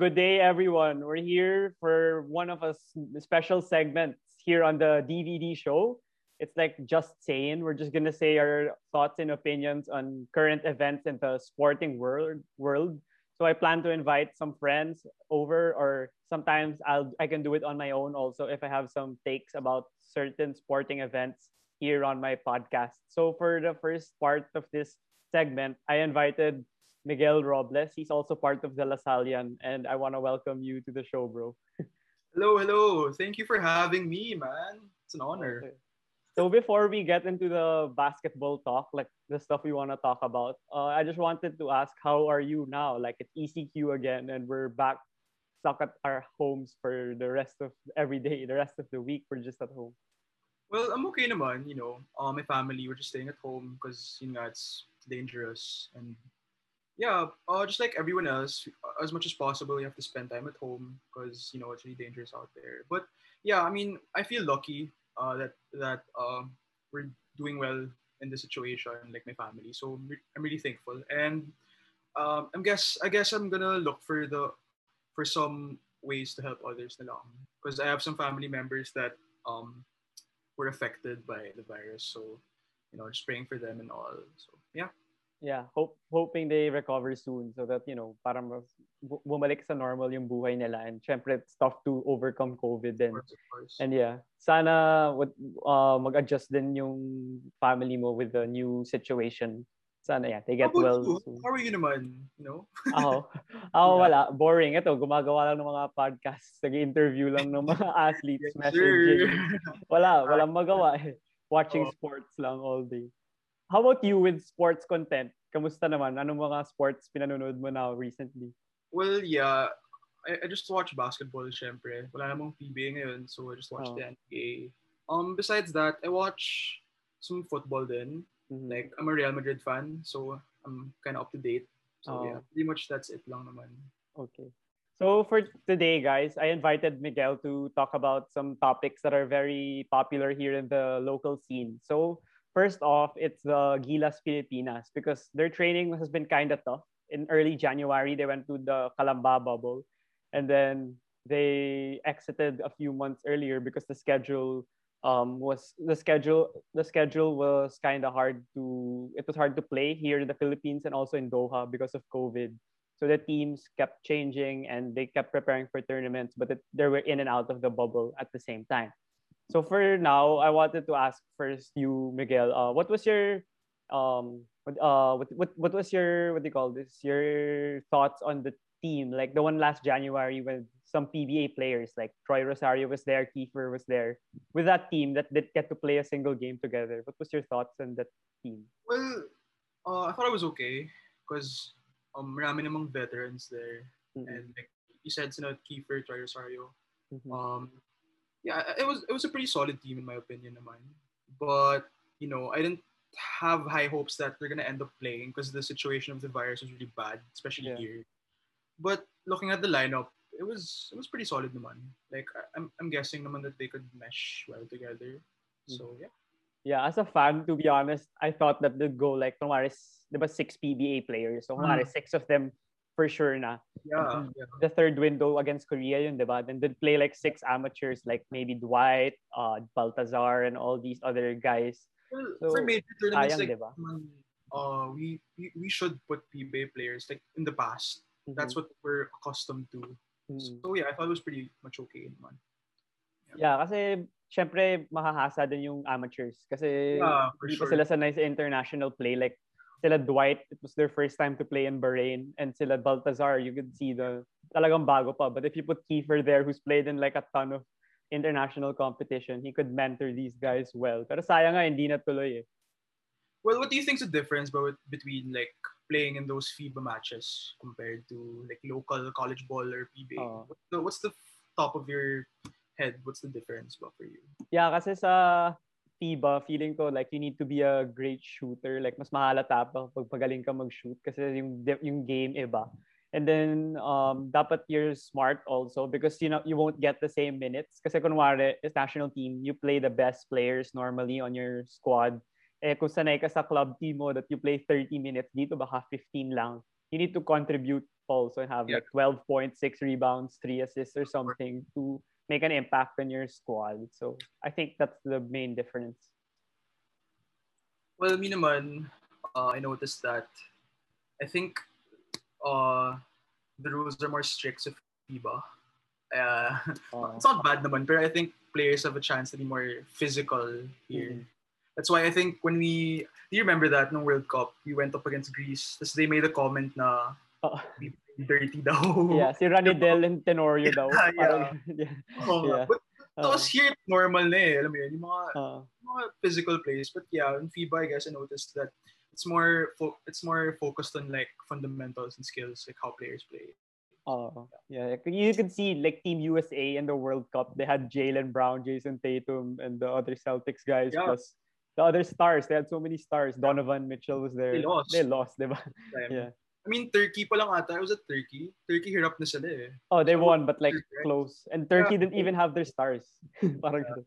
good day, everyone. We're here for one of us special segments here on the DVD show. It's like just saying. We're just gonna say our thoughts and opinions on current events in the sporting world. World. So I plan to invite some friends over, or sometimes I'll I can do it on my own also if I have some takes about certain sporting events here on my podcast. So for the first part of this segment, I invited Miguel Robles. He's also part of the Lasallian, and I want to welcome you to the show, bro. Hello, hello. Thank you for having me, man. It's an honor. Okay. So before we get into the basketball talk, like the stuff we want to talk about, uh, I just wanted to ask, how are you now? Like it's ECQ again, and we're back stuck at our homes for the rest of every day. The rest of the week, we're just at home. Well, I'm okay naman, you know. Uh, my family, we're just staying at home because, you know, it's dangerous. And yeah, uh, just like everyone else, as much as possible, you have to spend time at home because, you know, it's really dangerous out there. But yeah, I mean, I feel lucky uh, that that uh, we're doing well in the situation, like my family. So I'm really thankful. And um, I guess I guess I'm gonna look for the for some ways to help others along. Because I have some family members that um, were affected by the virus. So, you know, just praying for them and all. So, yeah. Yeah, hope hoping they recover soon so that you know para bumalik sa normal yung buhay nila and syempre it's tough to overcome COVID Of and course, of course. and yeah sana uh, mag-adjust din yung family mo with the new situation sana yeah they How get about well you? soon How are you naman? You know? ako ako Yeah. wala boring ito gumagawa lang ng mga podcasts nag-interview lang ng mga athletes Yes, messaging sir. wala walang magawa eh watching Oo. sports lang all day how about you with sports content kamusta naman anong mga sports pinanonood mo now recently Well, yeah. I, I just watch basketball, syempre. Wala namang PBA ngayon, so I just watch Oh. the NBA. Um, besides that, I watch some football then. Mhm. Like, I'm a Real Madrid fan, so I'm kind of up to date. So Oh. yeah, pretty much that's it lang naman. Okay. So for today, guys, I invited Miguel to talk about some topics that are very popular here in the local scene. So first off, it's the Gilas Pilipinas because their training has been kind of tough. In early January, they went to the Calamba bubble, and then they exited a few months earlier because the schedule um, was the schedule the schedule was kind of hard to it was hard to play here in the Philippines and also in Doha because of COVID. So the teams kept changing and they kept preparing for tournaments, but it, they were in and out of the bubble at the same time. So for now, I wanted to ask first you, Miguel, uh, what was your um what uh what, what what was your what do you call this your thoughts on the team like the one last January with some PBA players like Troy Rosario was there, Kiefer was there with that team that did get to play a single game together. What was your thoughts on that team? Well, uh, I thought it was okay because um, marami namang veterans there. Mhm. And like you said, sina Kiefer, Troy Rosario. Mhm. Um, yeah, it was it was a pretty solid team in my opinion, naman. But you know, I didn't have high hopes that they're gonna end up playing because the situation of the virus was really bad, especially Yeah. here. But looking at the lineup, it was it was pretty solid, naman. Like I'm I'm guessing naman that they could mesh well together. So yeah, Yeah, as a fan, to be honest, I thought that they'd go like, kunwari, s- di ba six PBA players? So, kunwari, Mm. six of them for sure na. yeah, yeah. The third window against Korea yun, di ba? Then they'd play like six amateurs, like maybe Dwight, uh, Baltazar, and all these other guys. Well, So, for major tournaments sayang, like diba? uh, we, we we should put PBA players like in the past. That's what we're accustomed to. Mhm. So yeah, I thought it was pretty much okay naman. Yeah, kasi syempre makahasa din yung amateurs kasi Yeah, for hindi pa sure. sila sanay sa international play. Like sila Dwight, it was their first time to play in Bahrain and sila Baltazar, you could see the talagang bago pa. But if you put Kiefer there who's played in like a ton of international competition, he could mentor these guys well. Pero sayang nga hindi natuloy eh. Well, what do you think's the difference between like playing in those FIBA matches compared to like local college ball or PBA? Oo. What's, the, what's the top of your head? What's the difference ba for you? Yeah, kasi sa FIBA, feeling ko like you need to be a great shooter. Like mas mahalata pa pag pagaling ka mag-shoot kasi yung yung game iba. And then um dapat you're smart also because you know you won't get the same minutes. Kasi kunwari, as national team, you play the best players normally on your squad. Eh kung sanay ka sa club team mo that you play 30 minutes, dito baka 15 lang. You need to contribute also and have Yeah. like 12 points, 6 rebounds, 3 assists or something to make an impact on your squad. So I think that's the main difference. Well, me naman, uh, I noticed that I think uh, the rules are more strict sa FIBA. Uh, Uh, it's not bad naman, but I think players have a chance to be more physical here. Mhm. That's why I think when we, do you remember that no World Cup, we went up against Greece, they made a comment na oh, we dirty daw. yeah, si Ranidel and Tenorio daw. Yeah, Parang, yeah. Nga. Yeah. But Uh, tapos here, normal na eh. Alam mo yun, yung mga, uh, mga physical plays. But yeah, in FIBA, I guess I noticed that it's more fo- it's more focused on like fundamentals and skills, like how players play. Oh, yeah. You can see like Team USA in the World Cup. They had Jaylen Brown, Jayson Tatum, and the other Celtics guys Yeah. plus the other stars. They had so many stars. Donovan Mitchell was there. They lost. They lost, diba? Yeah. I mean, Turkey pa lang ata. Was at Turkey. Turkey hirap na sila eh. Oh, they So, won, but like right? close. And Turkey Yeah. didn't even have their stars. Parang ganun.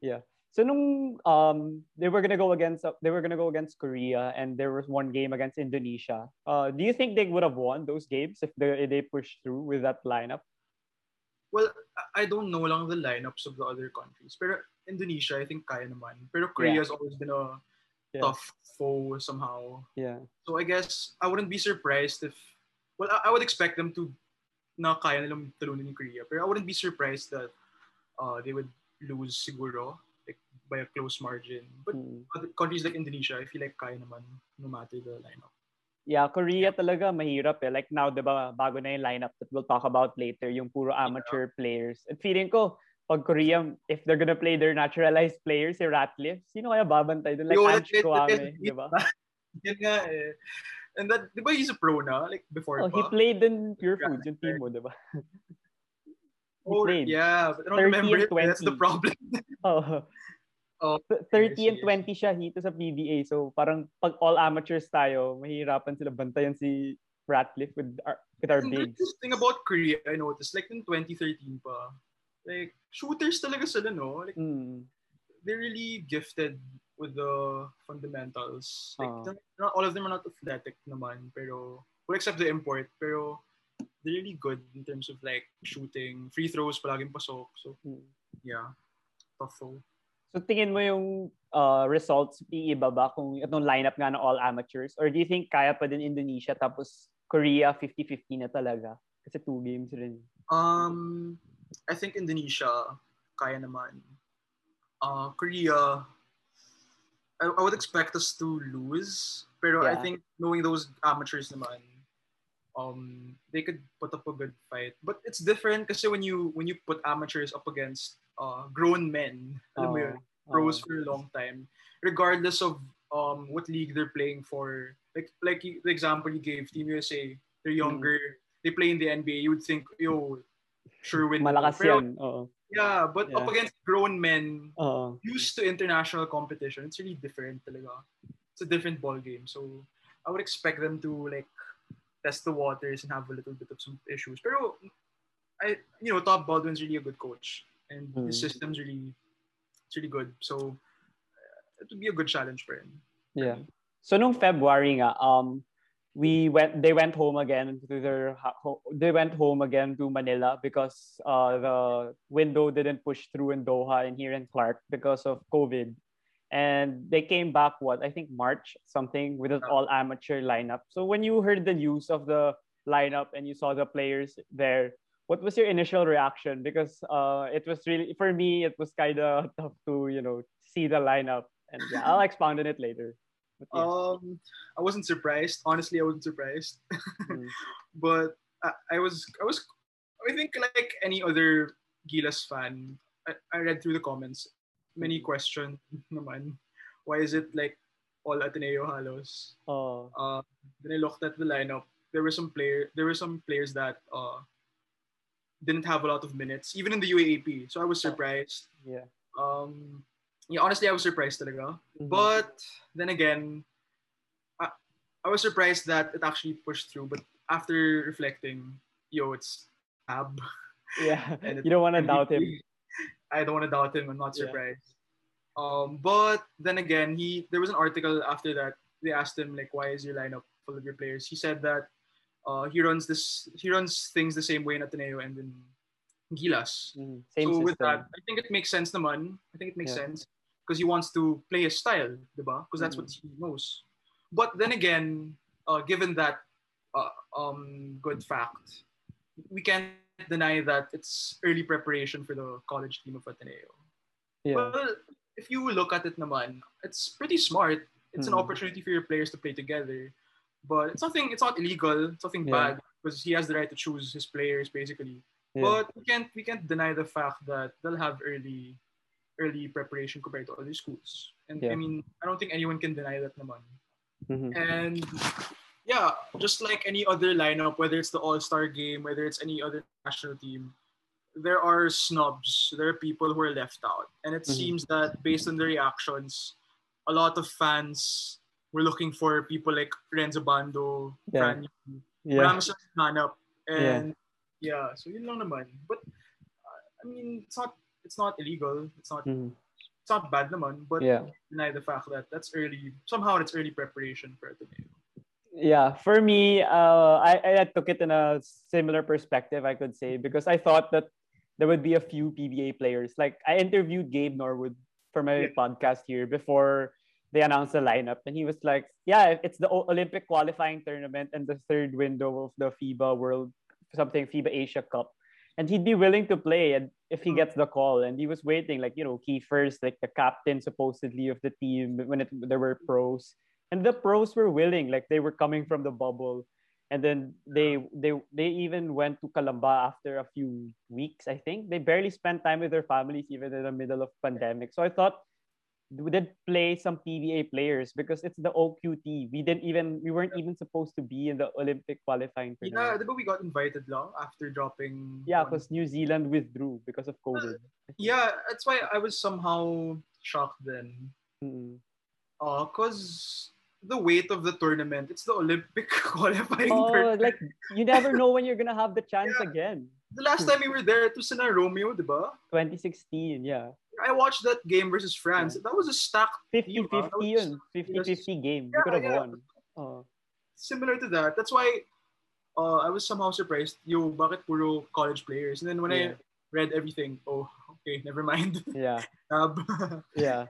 yeah. So nung um they were gonna go against they were gonna go against Korea and there was one game against Indonesia. Uh, do you think they would have won those games if they they pushed through with that lineup? Well, I- don't know lang the lineups of the other countries. Pero Indonesia, I think kaya naman. Pero Korea has always been a Yeah. tough foe somehow. Yeah. So I guess I wouldn't be surprised if, well, I, I would expect them to na kaya nilang talunin yung Korea. Pero I wouldn't be surprised that uh, they would lose siguro like by a close margin. But Mm. other countries like Indonesia, I feel like kaya naman no matter the lineup. Yeah, Korea talaga mahirap eh. Like now, 'di ba, bago na yung lineup that we'll talk about later, yung puro amateur players. And feeling ko, pag Korea, if they're gonna play their naturalized players, si Ratliff, sino kaya babantay doon? Like Yo, Ange Kwame, 'di ba? Yan nga eh. And that, di ba he's a pro na? Like before Oh, he pa? played in Pure Foods, yung team mo, 'di ba? he Oh, played. yeah. But I don't 30 remember it. That's the 20. problem. Oh. Oh, 30 yes, and yes. 20 siya dito sa PBA. So parang pag all amateurs tayo, mahirapan sila bantayan si Ratliff with our, with our bigs. the thing about Korea, I noticed, like in 2013 pa, like, shooters talaga sila, no? Like, Mm. they're really gifted with the fundamentals. Like, they're not, all of them are not athletic naman, pero, well, except the import, pero they're really good in terms of like shooting, free throws, palaging pasok. So, Mm. yeah, tough though. So tingin mo yung uh, results iiba ba kung itong lineup nga ng all amateurs? Or do you think kaya pa din Indonesia tapos Korea 50-50 na talaga? Kasi two games rin. Um, I think Indonesia, kaya naman. Uh, Korea, I, I would expect us to lose. Pero I think knowing those amateurs naman, um, they could put up a good fight. But it's different kasi when you when you put amateurs up against uh, grown men, alam mo yun, pros Oo. for a long time, regardless of um what league they're playing for. Like like the example you gave, Team USA, they're Mm. younger, they play in the NBA. You would think, yo, sure win. Malakas Pero, yan. Oo. Yeah, but Yeah. up against grown men Oo. used to international competition, it's really different talaga. It's a different ball game. So I would expect them to like test the waters and have a little bit of some issues. Pero I you know, Tab Baldwin's really a good coach. And his Mm. system's really it's really good. So uh, it would be a good challenge for him. Yeah. So nung February nga, um, we went, they went home again to their, they went home again to Manila because uh, the window didn't push through in Doha and here in Clark because of COVID. And they came back, what, I think March, something, with an all amateur lineup. So when you heard the news of the lineup and you saw the players there, what was your initial reaction? Because uh, it was really, for me, it was kind of tough to, you know, see the lineup. And yeah, I'll expound on it later. Um I wasn't surprised. Honestly, I wasn't surprised. Mm. but I, I was I was I think like any other Gilas fan, I, I read through the comments. Many question naman. Why is it like all Ateneo halos? Oh, Uh, then I looked at the lineup. There were some player there were some players that uh didn't have a lot of minutes, even in the UAAP. So I was surprised. yeah. Um, yeah, honestly, I was surprised talaga. Mhm. But then again, I, I was surprised that it actually pushed through. But after reflecting, yo, it's Ab. Yeah. And you don't want to doubt him. I don't want to doubt him. I'm not Yeah. surprised. Um, but then again, he there was an article after that. They asked him like, "Why is your lineup full of your players?" He said that uh, he runs this. He runs things the same way in Ateneo and in Gilas. Same so system. with that, I think it makes sense naman. I think it makes Yeah. sense because he wants to play his style, diba? Because that's what he knows. But then again, uh, given that uh, um, good fact, we can't deny that it's early preparation for the college team of Ateneo. yeah. Well, if you look at it naman, it's pretty smart. It's Mhm. an opportunity for your players to play together. But it's nothing it's not illegal, it's nothing Yeah. bad because he has the right to choose his players basically. yeah. But we can't we can't deny the fact that they'll have early early preparation compared to other schools. And Yeah. I mean, I don't think anyone can deny that naman. Mhm. And yeah, just like any other lineup, whether it's the All-Star game, whether it's any other national team, there are snubs. There are people who are left out. And it Mhm. seems that based on the reactions, a lot of fans were looking for people like Rhenz Abando, Yeah. Fran Yu. Yeah. Marami siyang hanap. And yeah. so yun lang naman. But uh, I mean, it's not it's not illegal. It's not Mhm. it's not bad naman, but Yeah. deny the fact that that's early somehow it's early preparation for Ateneo. Yeah, for me, uh, I, I took it in a similar perspective, I could say, because I thought that there would be a few PBA players. Like I interviewed Gabe Norwood for my Yeah. podcast here before they announced the lineup, and he was like, "Yeah, it's the Olympic qualifying tournament and the third window of the FIBA World something FIBA Asia Cup." And he'd be willing to play and if he Mm. gets the call. And he was waiting, like, you know, Kiefer, like the captain supposedly of the team when it, there were pros and the pros were willing like they were coming from the bubble and then they they they even went to Calamba after a few weeks i think they barely spent time with their families even in the middle of pandemic so i thought we did play some PBA players because it's the OQT. We didn't even we weren't even supposed to be in the Olympic qualifying Yeah, tournament. di ba we got invited lang after dropping Yeah, because New Zealand withdrew because of COVID. Yeah, that's why I was somehow shocked then. Mm. Uh, cause the weight of the tournament, it's the Olympic qualifying Oh, tournament. like you never know when you're gonna have the chance Yeah. again. the last time we were there, it was in a Romeo, di ba? 2016, yeah. I watched that game versus France. That was a stacked 50-50 team, ah. That was yun. 50-50 game. Yeah, could have yeah. won. Oh. similar to that. That's why uh, I was somehow surprised. Yo, bakit puro college players? And then when Yeah. I read everything, oh, okay, never mind. Yeah. Tab. Yeah.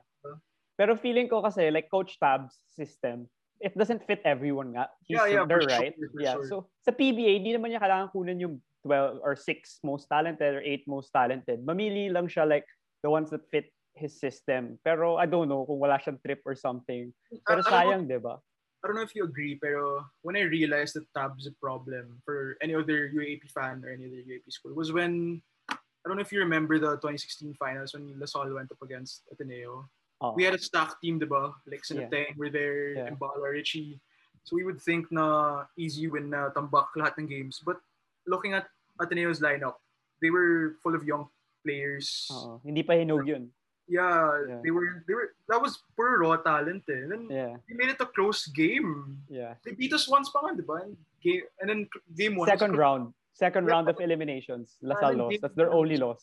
Pero feeling ko kasi like Coach Tab's system, it doesn't fit everyone nga. He's Yeah, yeah, there, sure, right? yeah. sure. So sa PBA, di naman niya kailangan kunin yung 12 or 6 most talented or 8 most talented. Mamili lang siya like the ones that fit his system. Pero I don't know kung wala siyang trip or something. Pero ah, I- I don't know- sayang, di ba? I don't know if you agree, pero when I realized that tab's a problem for any other UAAP fan or any other UAAP school was when I don't know if you remember the 2016 finals when La Salle went up against Ateneo. Oh. We had a stacked team, diba? Like sina Teng were there, Yeah. and Mbala, Ricci. So we would think na easy win na uh, tambak lahat ng games. But looking at Ateneo's lineup, they were full of young players. Oo. Hindi pa hinog yun. Yeah, Yeah. they were they were that was pure raw talent eh. And then Yeah. they made it a close game. Yeah. They beat us once pa nga, di ba? And Game, and then game one. Second round. Second Yeah. round of eliminations. La Salle lost. game- That's their only loss.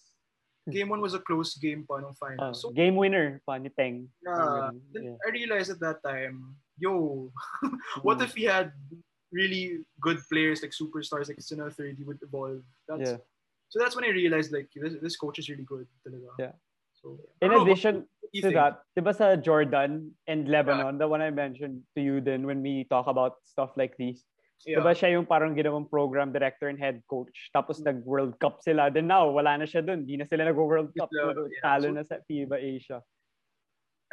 Game one was a close game pa nung final. Oh, so game winner pa ni Teng. yeah, then yeah. I realized at that time, yo, what Mm. if he had really good players like superstars like Sino 30 would evolve? That's, Yeah. So that's when I realized like this, this coach is really good. Talaga. Yeah. So In I know, addition what do you to that, di ba sa Jordan and Lebanon, the one I mentioned to you then when we talk about stuff like these, yeah. di ba siya yung parang ginawang program director and head coach, tapos nag-World Cup sila, then now, wala na siya dun, di na sila nag-World Cup, Yeah, yeah. talo So- na sa FIBA Asia.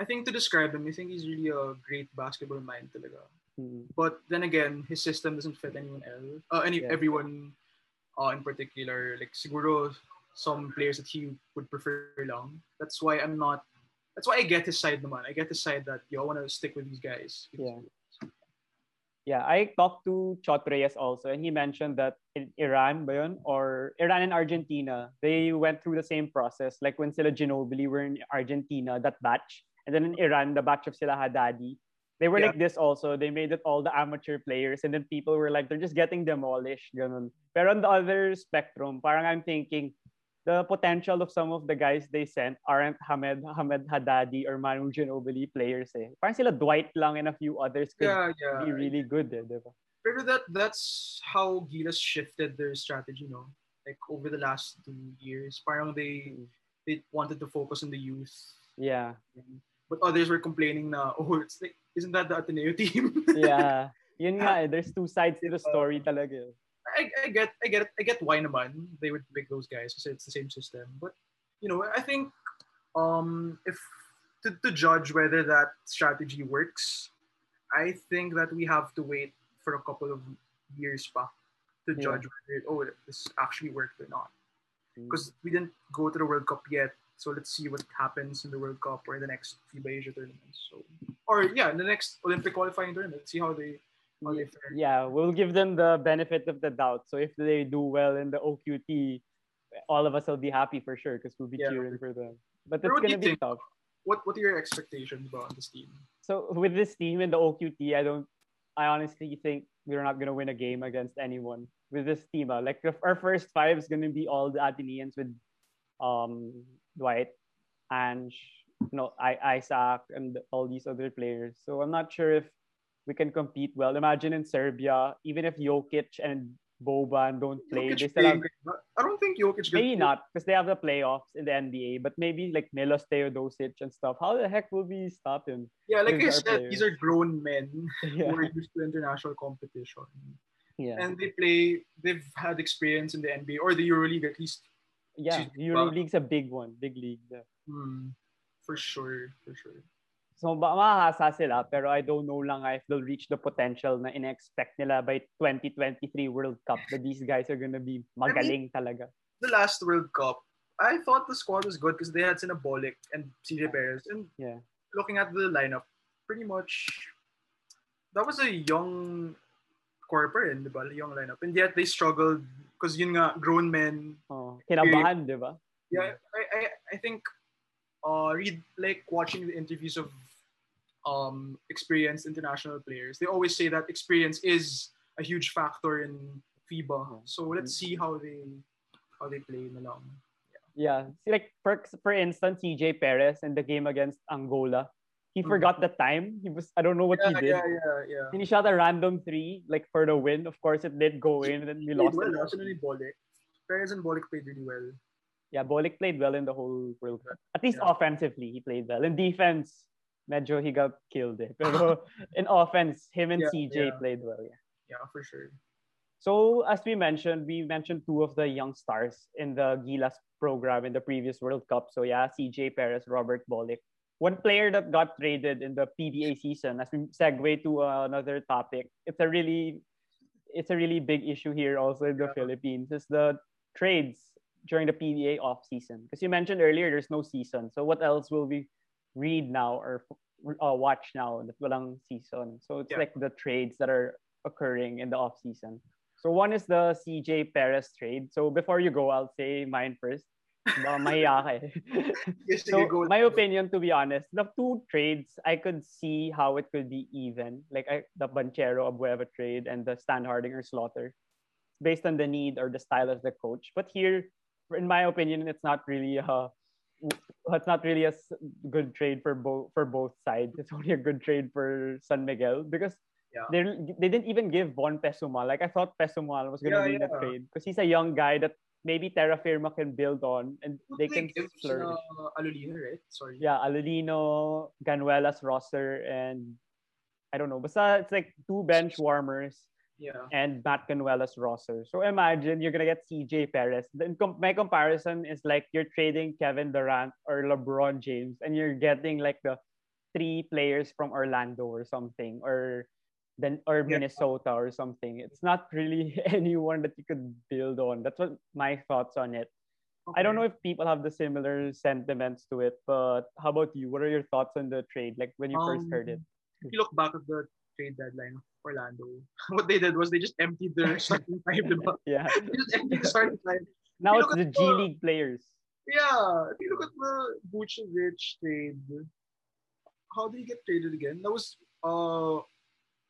I think to describe him, I think he's really a great basketball mind talaga. Hmm. But then again, his system doesn't fit anyone else. Uh, any Yeah. everyone uh, in particular. Like siguro some players that he would prefer lang. That's why I'm not. That's why I get his side naman. I get his side that yo, I want to stick with these guys. Yeah. Yeah, I talked to Chot Reyes also, and he mentioned that in Iran, ba yun? or Iran and Argentina, they went through the same process. Like when sila Ginobili were in Argentina, that batch, and then in Iran, the batch of sila Haddadi, They were Yeah. like this also. They made it all the amateur players and then people were like, they're just getting demolished. Ganun. Pero on the other spectrum, parang I'm thinking, the potential of some of the guys they sent aren't Hamed, Hamed Haddadi or Manu Ginobili players eh. Parang sila Dwight lang and a few others could Yeah, yeah. be really good eh, di ba? Pero that that's how Gilas shifted their strategy, no? Like over the last two years, parang they they wanted to focus on the youth, Yeah. But others were complaining na, oh, it's like, isn't that the Ateneo team? Yeah. Yun nga eh. There's two sides to the story talaga. eh. I, I get I get I get why naman they would pick those guys because it's the same system. But you know, I think um if to, to judge whether that strategy works, I think that we have to wait for a couple of years pa to Yeah. judge whether oh this actually worked or not. Mm. Because we didn't go to the World Cup yet. So let's see what happens in the World Cup or in the next FIBA Asia tournament. So or yeah, in the next Olympic qualifying tournament. See how they how they fare. Yeah, we'll give them the benefit of the doubt. So if they do well in the OQT, all of us will be happy for sure because we'll be Yeah. cheering for them. But it's gonna be think? tough. What what are your expectations about this team? So with this team in the OQT, I don't. I honestly think we're not gonna win a game against anyone with this team. ah. Like our first five is gonna be all the Athenians with um Dwight, and you know I, Isaac and all these other players. So I'm not sure if we can compete well. Imagine in Serbia, even if Jokic and Boban don't play, Jokic they still have playing great, but I don't think Jokic maybe not because they have the playoffs in the NBA. But maybe like Milos Teodosic and stuff. How the heck will we stop him? Yeah, like I These are said, these are grown men yeah. who are used to international competition. yeah. And they play they've had experience in the NBA or the EuroLeague at least. Yeah, She's- EuroLeague's a big one, big league. Yeah. Hmm, for sure, for sure. So ba sila pero I don't know lang if they'll reach the potential na in-expect nila by 2023 World Cup that these guys are gonna be magaling talaga. The last World Cup, I thought the squad was good because they had sina Bolick and CJ Perez. And Yeah. looking at the lineup, pretty much that was a young rin, di ba? Young lineup. And yet they struggled because yun nga, grown men, Oh, kinabahan, 'di ba? yeah I, I I think uh read like watching the interviews of um experienced international players they always say that experience is a huge factor in FIBA. So let's see how they how they play in na lang Yeah. See, like for for instance, CJ Perez in the game against Angola, he Mhm. forgot the time. He was I don't know what yeah he did. yeah yeah yeah And he shot a random three like for the win. Of course, it did go in, and then we He lost. well ni Bolick Perez and Bolick played really well Yeah, Bolick played well in the whole World Cup. At least Yeah. offensively, he played well. In defense, medyo he got killed eh. Pero in offense, him and Yeah, CJ played well. Yeah. yeah for sure So as we mentioned, we mentioned two of the young stars in the Gilas program in the previous World Cup. So yeah, CJ Perez, Robert Bolick. One player that got traded in the PBA season, as we segue to another topic, it's a really it's a really big issue here also in the Yeah. Philippines, is the trades during the PBA off season. Because you mentioned earlier there's no season. So what else will we read now or uh, watch now that walang season? So it's Yeah. like the trades that are occurring in the off season. So one is the CJ Perez trade. So before you go, I'll say mine first. Baka mahiya ka eh. yes so my opinion, to be honest, the two trades, I could see how it could be even. Like I, the Banchero Abueva trade and the Standhardinger Slaughter, based on the need or the style of the coach. But here, in my opinion, it's not really a it's not really a good trade for both for both sides. It's only a good trade for San Miguel because Yeah. they they didn't even give Von Pessumal. Like I thought Pessumal was gonna Yeah, be in the trade because he's a young guy that maybe Terra Firma can build on and they can give uh, flourish. sina Alolina, right? Sorry. Yeah, Alolino, Ganuelas, Rosser, and I don't know. Basta it's like two bench warmers Yeah. and Matt Ganuelas Rosser. So imagine you're gonna get CJ Perez. Then my comparison is like you're trading Kevin Durant or LeBron James, and you're getting like the three players from Orlando or something, or then or Yeah. Minnesota or something. It's not really anyone that you could build on. That's what my thoughts on it. I don't know if people have the similar sentiments to it, but how about you? What are your thoughts on the trade? Like when you first heard it? Um, If you look back at the trade deadline of Orlando, what they did was they just emptied their starting five. Yeah. They just emptied the starting five. Now it's the G the- League players. Yeah, if you look at the Vucevic trade, how did he get traded again? That was uh,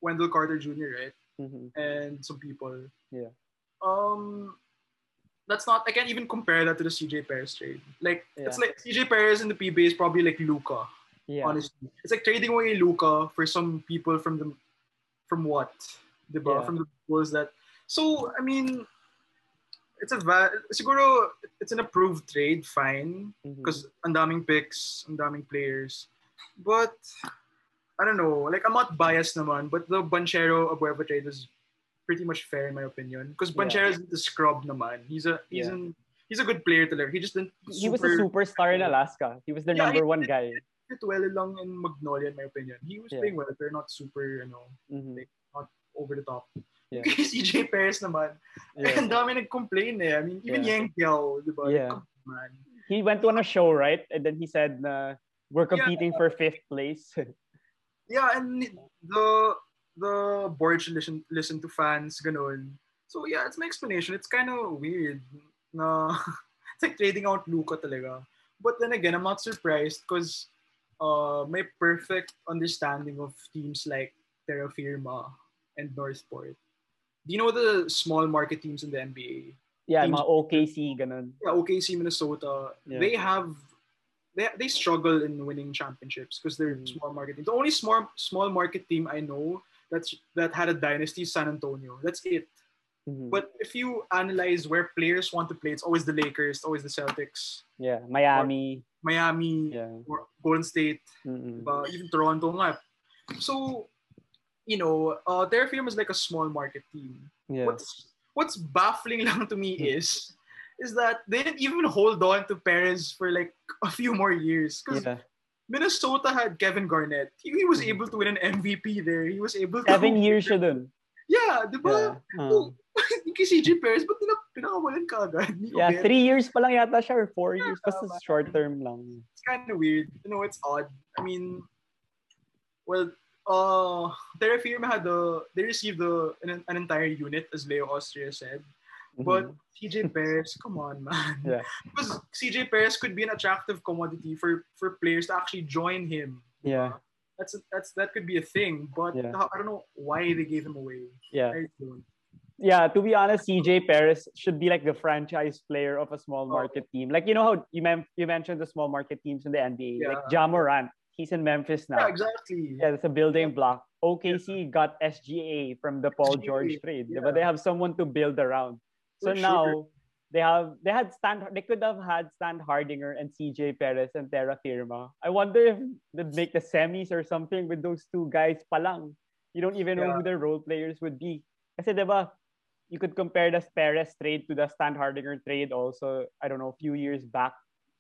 Wendell Carter Jr., right? Mhm. And some people. Yeah. Um, that's not. I can't even compare that to the CJ Perez trade. Like it's like CJ Perez in the PBA is probably like Luka. Yeah. Honestly, it's like trading away Luka for some people from the from what, the Yeah. From the Bulls that. So I mean, it's a va- siguro it's an approved trade, fine, Mhm. because ang daming picks, ang daming players, but I don't know. Like I'm not biased naman, but the Banchero Abueva trade is pretty much fair in my opinion. Because Yeah. Banchero is the scrub naman. He's a he's Yeah. an he's a good player talaga. He just didn't. he was a superstar in Alaska. He was their Yeah, number he- one guy. Fit well lang in Magnolia, in my opinion. He was Yeah. playing well, they're not super, you know, Mhm. over the top. Yeah. CJ Perez naman, Yeah. ang dami nag-complain eh. I mean, even Yeah. Yeng Guiao, di ba? Yeah. man. He went on a show, right? And then he said, na, "We're competing for fifth place." Yeah, and the the board should listen listen to fans, ganun. So yeah, it's my explanation. It's kind of weird. Na it's like trading out Luka talaga. But then again, I'm not surprised because uh, my perfect understanding of teams like Terra Firma and Northport. Do you know the small market teams in the NBA? yeah, Teams- mga OKC, ganun. Yeah, OKC, Minnesota. Yeah. They have they they struggle in winning championships because they're Mm. small market. The only small small market team I know that's that had a dynasty is San Antonio. That's it. Mhm. But if you analyze where players want to play, it's always the Lakers, always the Celtics, yeah, Miami. Miami, Yeah. or Golden State, Mhm. uh, even Toronto nga. So, you know, uh, their firm is like a small market team. Yeah. What's what's baffling lang to me is is that they didn't even hold on to Perez for like a few more years because Yeah. Minnesota had Kevin Garnett. He, he was Mhm. able to win an MVP there. He was able to Seven years siya dun. Yeah, di ba? Yeah. Uh, kay CJ Perez, ba't nila pinakawalan ka agad? Yeah, three years pa lang yata siya or four years. Basta short term lang. It's kind of weird. You know, it's odd. I mean, well, uh, Terra Firma had the, they received the, an, an entire unit, as Leo Austria said. But Mhm. CJ Perez, come on, man. Yeah. Because CJ Perez could be an attractive commodity for for players to actually join him. yeah, That's that's that could be a thing, but Yeah. I don't know why they gave him away. yeah. Yeah, to be honest, CJ Perez should be like the franchise player of a small Oh. market team. Like you know how you mem- you mentioned the small market teams in the NBA, like Yeah. Ja Morant. He's in Memphis now. Yeah, exactly. Yeah, it's a building block. OKC got SGA from the Paul George trade, yeah. but they have someone to build around. So sure. now they have they had Stan they could have had Standhardinger and CJ Perez and Terra Firma. I wonder if they'd make the semis or something with those two guys palang. You don't even know who their role players would be. Kasi diba, you could compare the Perez trade to the Standhardinger trade also, I don't know, a few years back.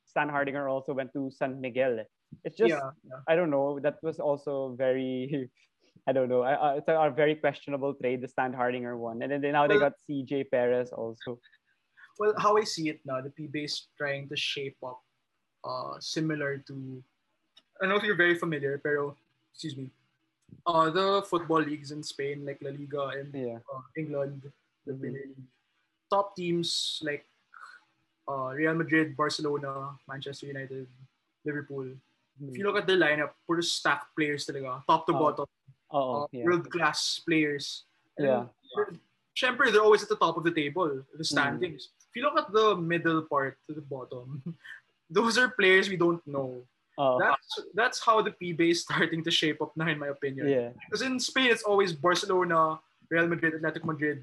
Standhardinger also went to San Miguel. It's just yeah, yeah. I don't know. That was also very, I don't know. I, it's a, very questionable trade, the Standhardinger one, and then they, now they got CJ Perez also. Well, how I see it now, the PBA is trying to shape up uh, similar to, I don't know if you're very familiar, pero, excuse me, uh, the football leagues in Spain, like La Liga and Yeah, uh, England, the Mhm. League. Top teams like uh, Real Madrid, Barcelona, Manchester United, Liverpool. If you look at the lineup, puro stacked players talaga, top to Oh, bottom, Oh, uh, yeah, world-class players. And yeah, Siyempre, they're always at the top of the table, Mm. the standings. If you look at the middle part to the bottom, those are players we don't know. oh, That's that's how the PBA is starting to shape up now, in my opinion. yeah. Because in Spain, it's always Barcelona, Real Madrid, Atletico Madrid,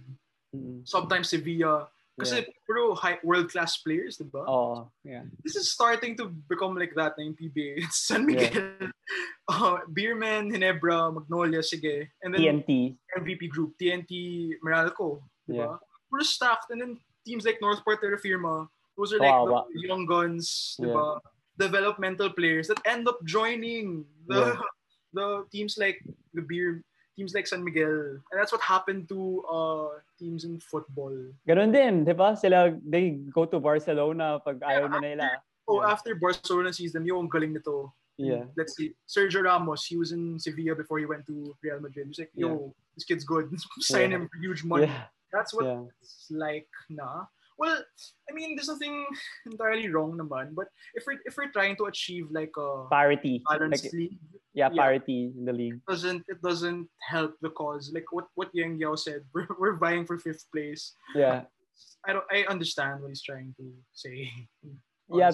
Mm, sometimes Sevilla. Kasi yeah. puro high, world-class players, ba? Oh, yeah, This is starting to become like that na yung PBA. San Miguel, uh, Beerman, Hinebra, Magnolia, sige. And then TNT. MVP group, TNT, Meralco, di Yeah. Puro stacked. And then teams like Northport Terra Firma, those are like Kawawa. the young guns, Yeah. ba? Developmental players that end up joining the Yeah. the teams like the beer teams like San Miguel. And that's what happened to uh teams in football. Ganun din, di ba? Sila, they go to Barcelona pag ayaw na nila. Oh, Yeah. after Barcelona sees them, yung galing nito. Yeah, Let's see. Sergio Ramos, he was in Sevilla before he went to Real Madrid. He's like, yo, this kid's good. Sign Yeah. him for huge money. yeah, That's what yeah. it's like nah. Well, I mean, there's nothing entirely wrong naman. But if we're if we're trying to achieve like a Parity. balanced Like, league, yeah, yeah. parity in the league. it doesn't it doesn't help the cause. Like what what Yeng Guiao said, we're, we're vying for fifth place. Yeah. I don't I understand what he's trying to say. Yeah,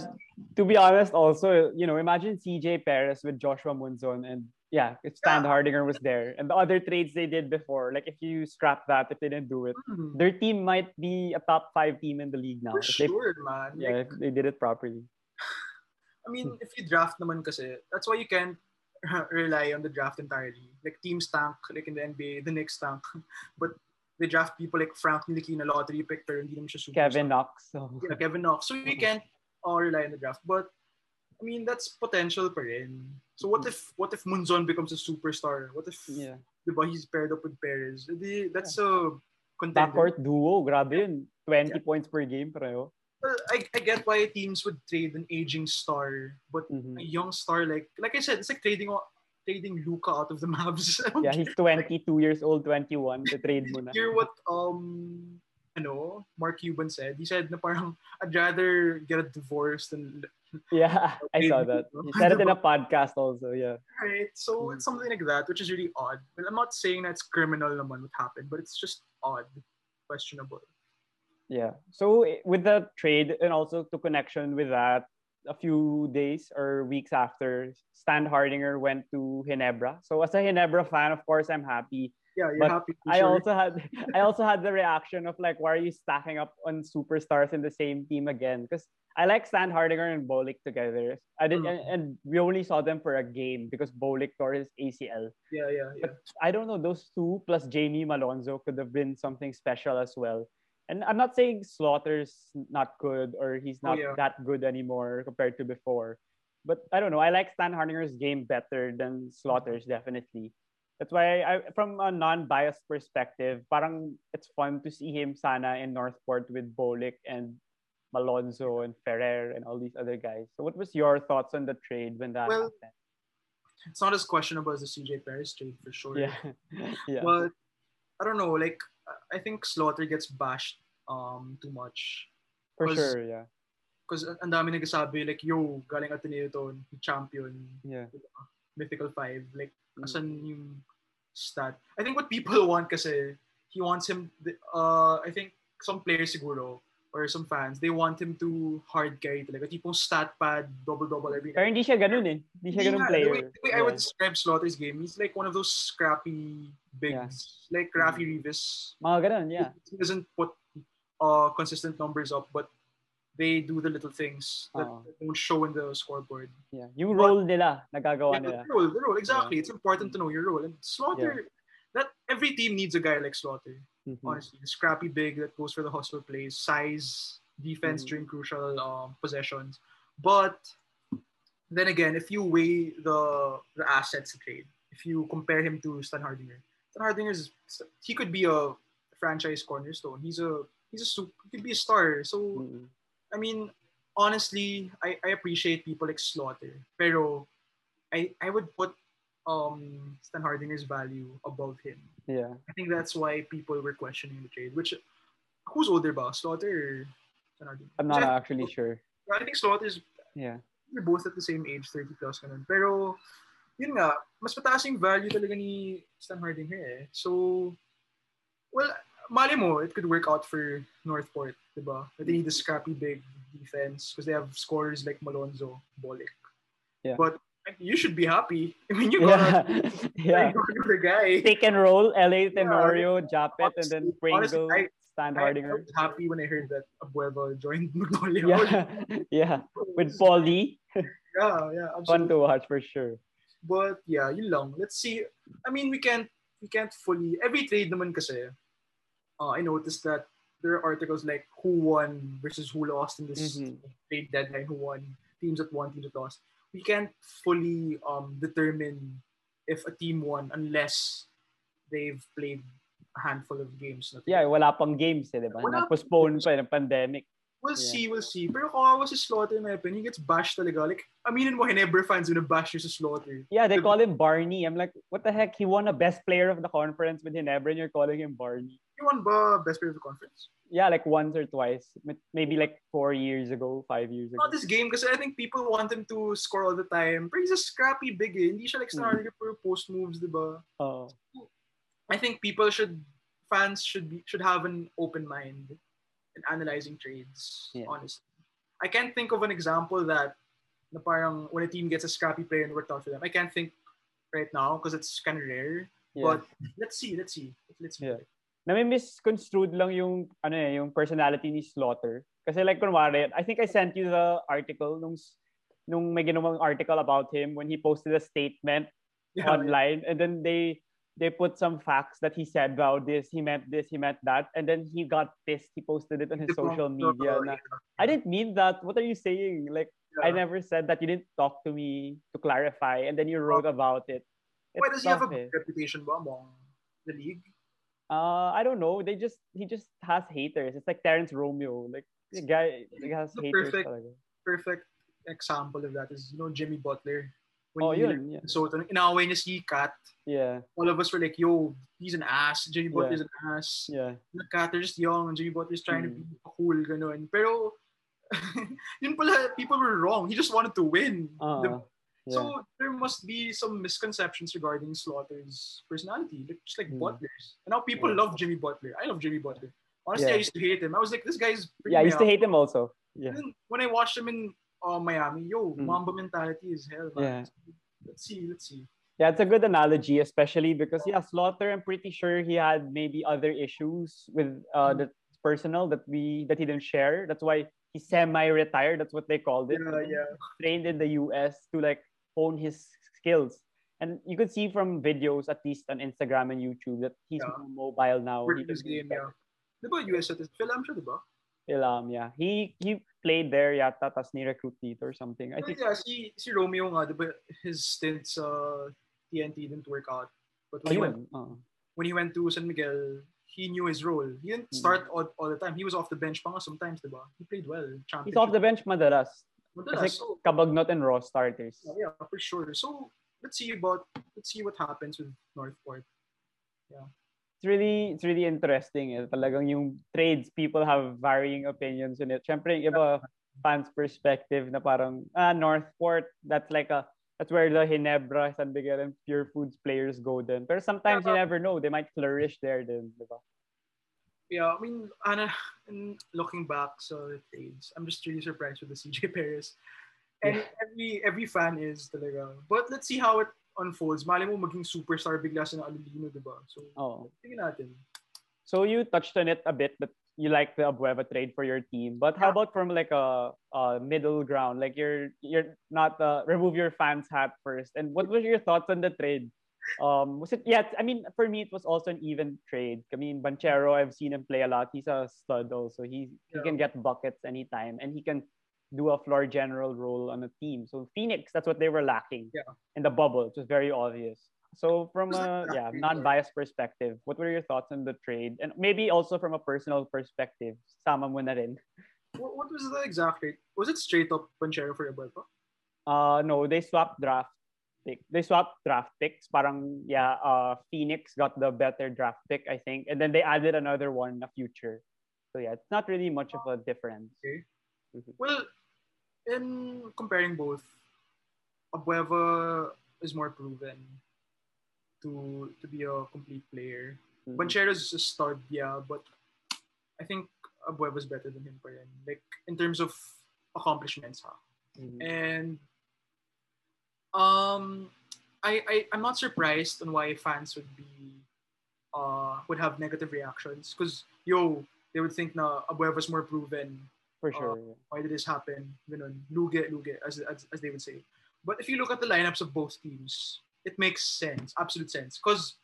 to be honest, also, you know, imagine CJ Perez with Joshua Munzon and yeah, if Stan Yeah. Hardinger was there and the other trades they did before, like if you scrap that, if they didn't do it, Hmm, their team might be a top five team in the league now. for if they, sure, man. yeah, Like, if they did it properly. I mean, if you draft naman kasi, that's why you can't rely on the draft entirely. Like teams tank, like in the NBA, the Knicks tank. But they draft people like Frank Ntilikina, lottery pick, pero hindi naman siya superstar. Kevin Knox. So. Yeah, Kevin Knox. So we can't all rely on the draft. But I mean, that's potential pa rin. So what if what if Munzon becomes a superstar? What if Yeah. diba, he's paired up with Perez? Edi, That's a contender. Backcourt duo, grabe yun. 20 points per game, pareho. Well, I, I get why teams would trade an aging star, but Mhm. a young star like like I said, it's like trading trading Luka out of the Mavs. Yeah, he's 22 years old, 21. The trade mo na. hear what um ano Mark Cuban said. He said na parang I'd rather get a divorce than Yeah, I saw that. He said it in a podcast also, yeah. right. So it's hmm. something like that, which is really odd. Well, I'm not saying that's criminal naman what happened, but it's just odd, questionable. Yeah. So with the trade and also to connection with that, a few days or weeks after, Standhardinger went to Ginebra. So as a Ginebra fan, of course, I'm happy. Yeah, you're But happy. I sure. also had I also had the reaction of like, why are you stacking up on superstars in the same team again? Because I like Standhardinger and Bolick together. I did, Mm. and, and we only saw them for a game because Bolick tore his ACL. yeah, yeah, yeah. But I don't know, those two plus Jamie Malonzo could have been something special as well. And I'm not saying Slaughter's not good or he's Oh, not yeah. that good anymore compared to before. But I don't know. I like Standhardinger's game better than Slaughter's, definitely. That's why, I, from a non-biased perspective, parang it's fun to see him sana in Northport with Bolick and Malonzo and Ferrer and all these other guys. So what was your thoughts on the trade when that Well, happened? It's not as questionable as the CJ Perez trade for sure. Yeah. yeah. But I don't know, like I think Slaughter gets bashed um too much. For sure, yeah. Because ang dami nagsasabi, like, yo, galing Ateneo to, champion, Yeah. Mythical 5. Like, Mm. asan yung stat? I think what people want kasi, he wants him, uh, I think some players siguro, or some fans, they want him to hard carry talaga. Tipong stat pad, double-double every Pero hindi siya ganun eh. Hindi siya ganun nga, player. The way, the way I would Yeah. describe Slaughter's game, he's like one of those scrappy bigs, like Rafi Rivas. Mga ganun, yeah. He doesn't put uh, consistent numbers up, but they do the little things that Oo. don't show in the scoreboard. yeah. Yung role nila, nagagawa Yeah, nila. the role, the role, exactly. It's important to know your role. And Slaughter, that every team needs a guy like Slaughter. Mhm. Honestly, scrappy big that goes for the hustle plays, size, defense Mhm. during crucial um, possessions. But then again, if you weigh the the assets trade, if you compare him to Standhardinger, Stan Hardinger is he could be a franchise cornerstone. He's a he's a super, he could be a star. So Mhm. I mean, honestly, I, I appreciate people like Slaughter. Pero I I would put um Standhardinger's value above him. Yeah. I think that's why people were questioning the trade. Which who's older ba? Slaughter or Standhardinger? I'm not Kasi I- actually sure. I think Slaughter's Yeah. they're both at the same age, 30 plus ganun. Pero yun nga, mas mataas yung value talaga ni Standhardinger eh. So, well, mali mo, it could work out for Northport, di ba? That They need a scrappy big defense because they have scorers like Malonzo, Bolick. Yeah. But you should be happy. I mean, you got Yeah. yeah. the guy. Pick and roll, LA Tenorio, Japeth, and then Pringle, honestly, I- Stan I, I was happy when I heard that Abueva joined Magnolia. Yeah. yeah. With Paul Lee. Yeah, yeah, Fun to watch for sure. But yeah, yun lang. Let's see. I mean, we can't we can't fully every trade naman kasi. Uh, I noticed that there are articles like who won versus who lost in this Mhm. trade deadline, who won, teams that won, teams that lost. We can't fully um determine if a team won unless they've played a handful of games. na Yeah, wala pang games eh, di ba? Na-postpone pa ng pandemic. We'll Yeah. see, we'll see. Pero kawawa si Slaughter na yun, he gets bashed talaga. Like, aminin mo, Ginebra fans yun bash yung si Slaughter. Yeah, they call him Barney. I'm like, what the heck? He won a best player of the conference with Ginebra and you're calling him Barney. Won ba best player of the conference? Yeah, like once or twice. Maybe like four years ago, five years ago. Not this game because I think people want him to score all the time. But he's a scrappy big eh. Hindi siya like starting for post moves, di ba? Oh. I think people should fans should be should have an open mind in analyzing trades. Yeah. Honestly, I can't think of an example that na parang when a team gets a scrappy player and worked out for them. I can't think right now because it's kind of rare. Yeah. But let's see, let's see, let's see. Yeah. Na may misconstrued lang yung ano eh, yung personality ni Slaughter. Kasi like kunwari, I think I sent you the article nung nung may ginawang article about him when he posted a statement Yeah, online and then they they put some facts that he said about this, he meant this, he meant that, and then he got pissed. He posted it on his social media. Na, I didn't mean that. What are you saying? Like I never said that. You didn't talk to me to clarify, and then you wrote about it. Why It's does he have a eh. reputation ba among the league? Uh, I don't know. They just he just has haters. It's like Terrence Romeo. Like the guy, the guy has The haters. perfect- talaga. Perfect example of that is you know Jimmy Butler. When Oh, he yun, yeah. So nung inaway niya si Kat, Yeah, all of us were like, yo, he's an ass. Jimmy Yeah. Butler's an ass. yeah, The Kat, just young. and Jimmy Butler's trying Mm. to be cool, ganun. Pero, yun pala, people were wrong. He just wanted to win. uh, The- yeah. So, there must be some misconceptions regarding Slaughter's personality, just like Mm. Butler's. And now people Yeah. love Jimmy Butler. I love Jimmy Butler. Honestly, Yeah. I used to hate him. I was like, this guy's yeah, I used to hate him also. Yeah, when I watched him in uh, Miami, yo, Mm. Mamba mentality is hell, man. Let's see, let's see. yeah. It's a good analogy, especially because yeah, Slaughter. I'm pretty sure he had maybe other issues with uh Mm. the personal that we that he didn't share. That's why he semi-retired. That's what they called it. Yeah, yeah. trained in the US to like hone his skills. And you could see from videos, at least on Instagram and YouTube, that he's Yeah. more mobile now. Working He his can do game, yeah. Di ba US at Philam siya, di ba? Yeah. He he played there yata, tas ni-recruit dito or something. I think, yeah, si, si Romeo nga, di ba, his stint sa TNT didn't work out. But when, he went, uh, when he went to San Miguel, he knew his role. He didn't Mm. start all, all the time. He was off the bench pa nga sometimes, di ba? He played well. he's off the bench madalas. Madalas, Kasi so, Cabagnot and Raw starters. yeah, for sure. So, let's see about, let's see what happens with Northport. Yeah. It's really, it's really interesting. Eh. Talagang yung trades, people have varying opinions in it. Siyempre, yung iba, fans perspective na parang, ah, Northport, that's like a, that's where the Ginebra, San Miguel, and Pure Foods players go then. Pero sometimes you never know. They might flourish there then, di ba? Yeah, I mean, Anna, and looking back so trades, I'm just really surprised with the CJ Perez. And every every fan is talaga. But let's see how it unfolds. Mali mo maging superstar bigla sa Alulino, di ba? So, Oh. natin. So you touched on it a bit, but you like the Abueva trade for your team. But how Yeah. about from like a, a middle ground? Like you're you're not uh, remove your fans hat first. And what were your thoughts on the trade? Um, was it yeah? I mean, for me, it was also an even trade. I mean, Banchero, I've seen him play a lot. He's a stud also. He he Yeah. can get buckets anytime, and he can do a floor general role on a team. So Phoenix, that's what they were lacking Yeah. in the bubble, which was very obvious. So from a yeah non-biased perspective, what were your thoughts on the trade, and maybe also from a personal perspective, sama mo na rin. What, what was the exact rate? Was it straight up Banchero for your Ibarra? Uh no, they swapped draft pick. They swapped draft picks. Parang yeah, uh Phoenix got the better draft pick, I think, and then they added another one, in a future. So yeah, it's not really much of a difference. Okay. Well, in comparing both, Abueva is more proven to to be a complete player. Mhm. Banchero's is a stud, yeah, but I think Abueva's better than him pa rin. Like, in terms of accomplishments, ha. Mhm. And um, I, I I'm not surprised on why fans would be uh would have negative reactions because yo they would think na Abueva's more proven. For sure. Why did this happen? Ganun, luge, luge, as, as as they would say. But if you look at the lineups of both teams, it makes sense, absolute sense. Because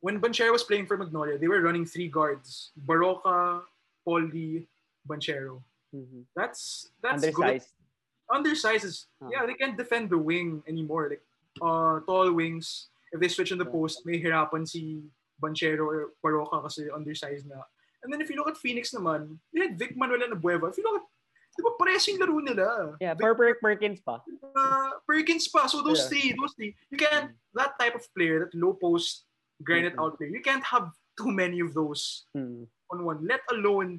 when Banchero was playing for Magnolia, they were running three guards: Barroca, Poldi, Banchero. Mhm. That's that's good Undersized. undersizes. Huh. Yeah, they can't defend the wing anymore. Like uh, tall wings, if they switch in the Yeah. post, may hirapan si Banchero or Baroka kasi undersized na. And then if you look at Phoenix naman, they had Vic Manuel and Abueva. If you look at, di ba parehas yung laro nila? Yeah, Vic, per per Perkins pa. uh, Perkins pa. So those Yeah. three, those three, you can't, that type of player, that low post, grind it Mhm. out player, you can't have too many of those Hmm. on one. Let alone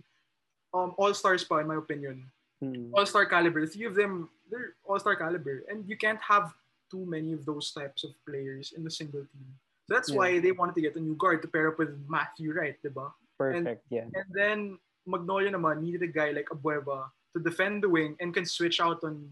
um all stars pa, in my opinion. Hmm. All star caliber. The three of them, they're all star caliber, and you can't have too many of those types of players in a single team. So that's Yeah. why they wanted to get a new guard to pair up with Matthew Wright, diba? Perfect. Yeah. And then Magnolia naman needed a guy like Abueva to defend the wing and can switch out on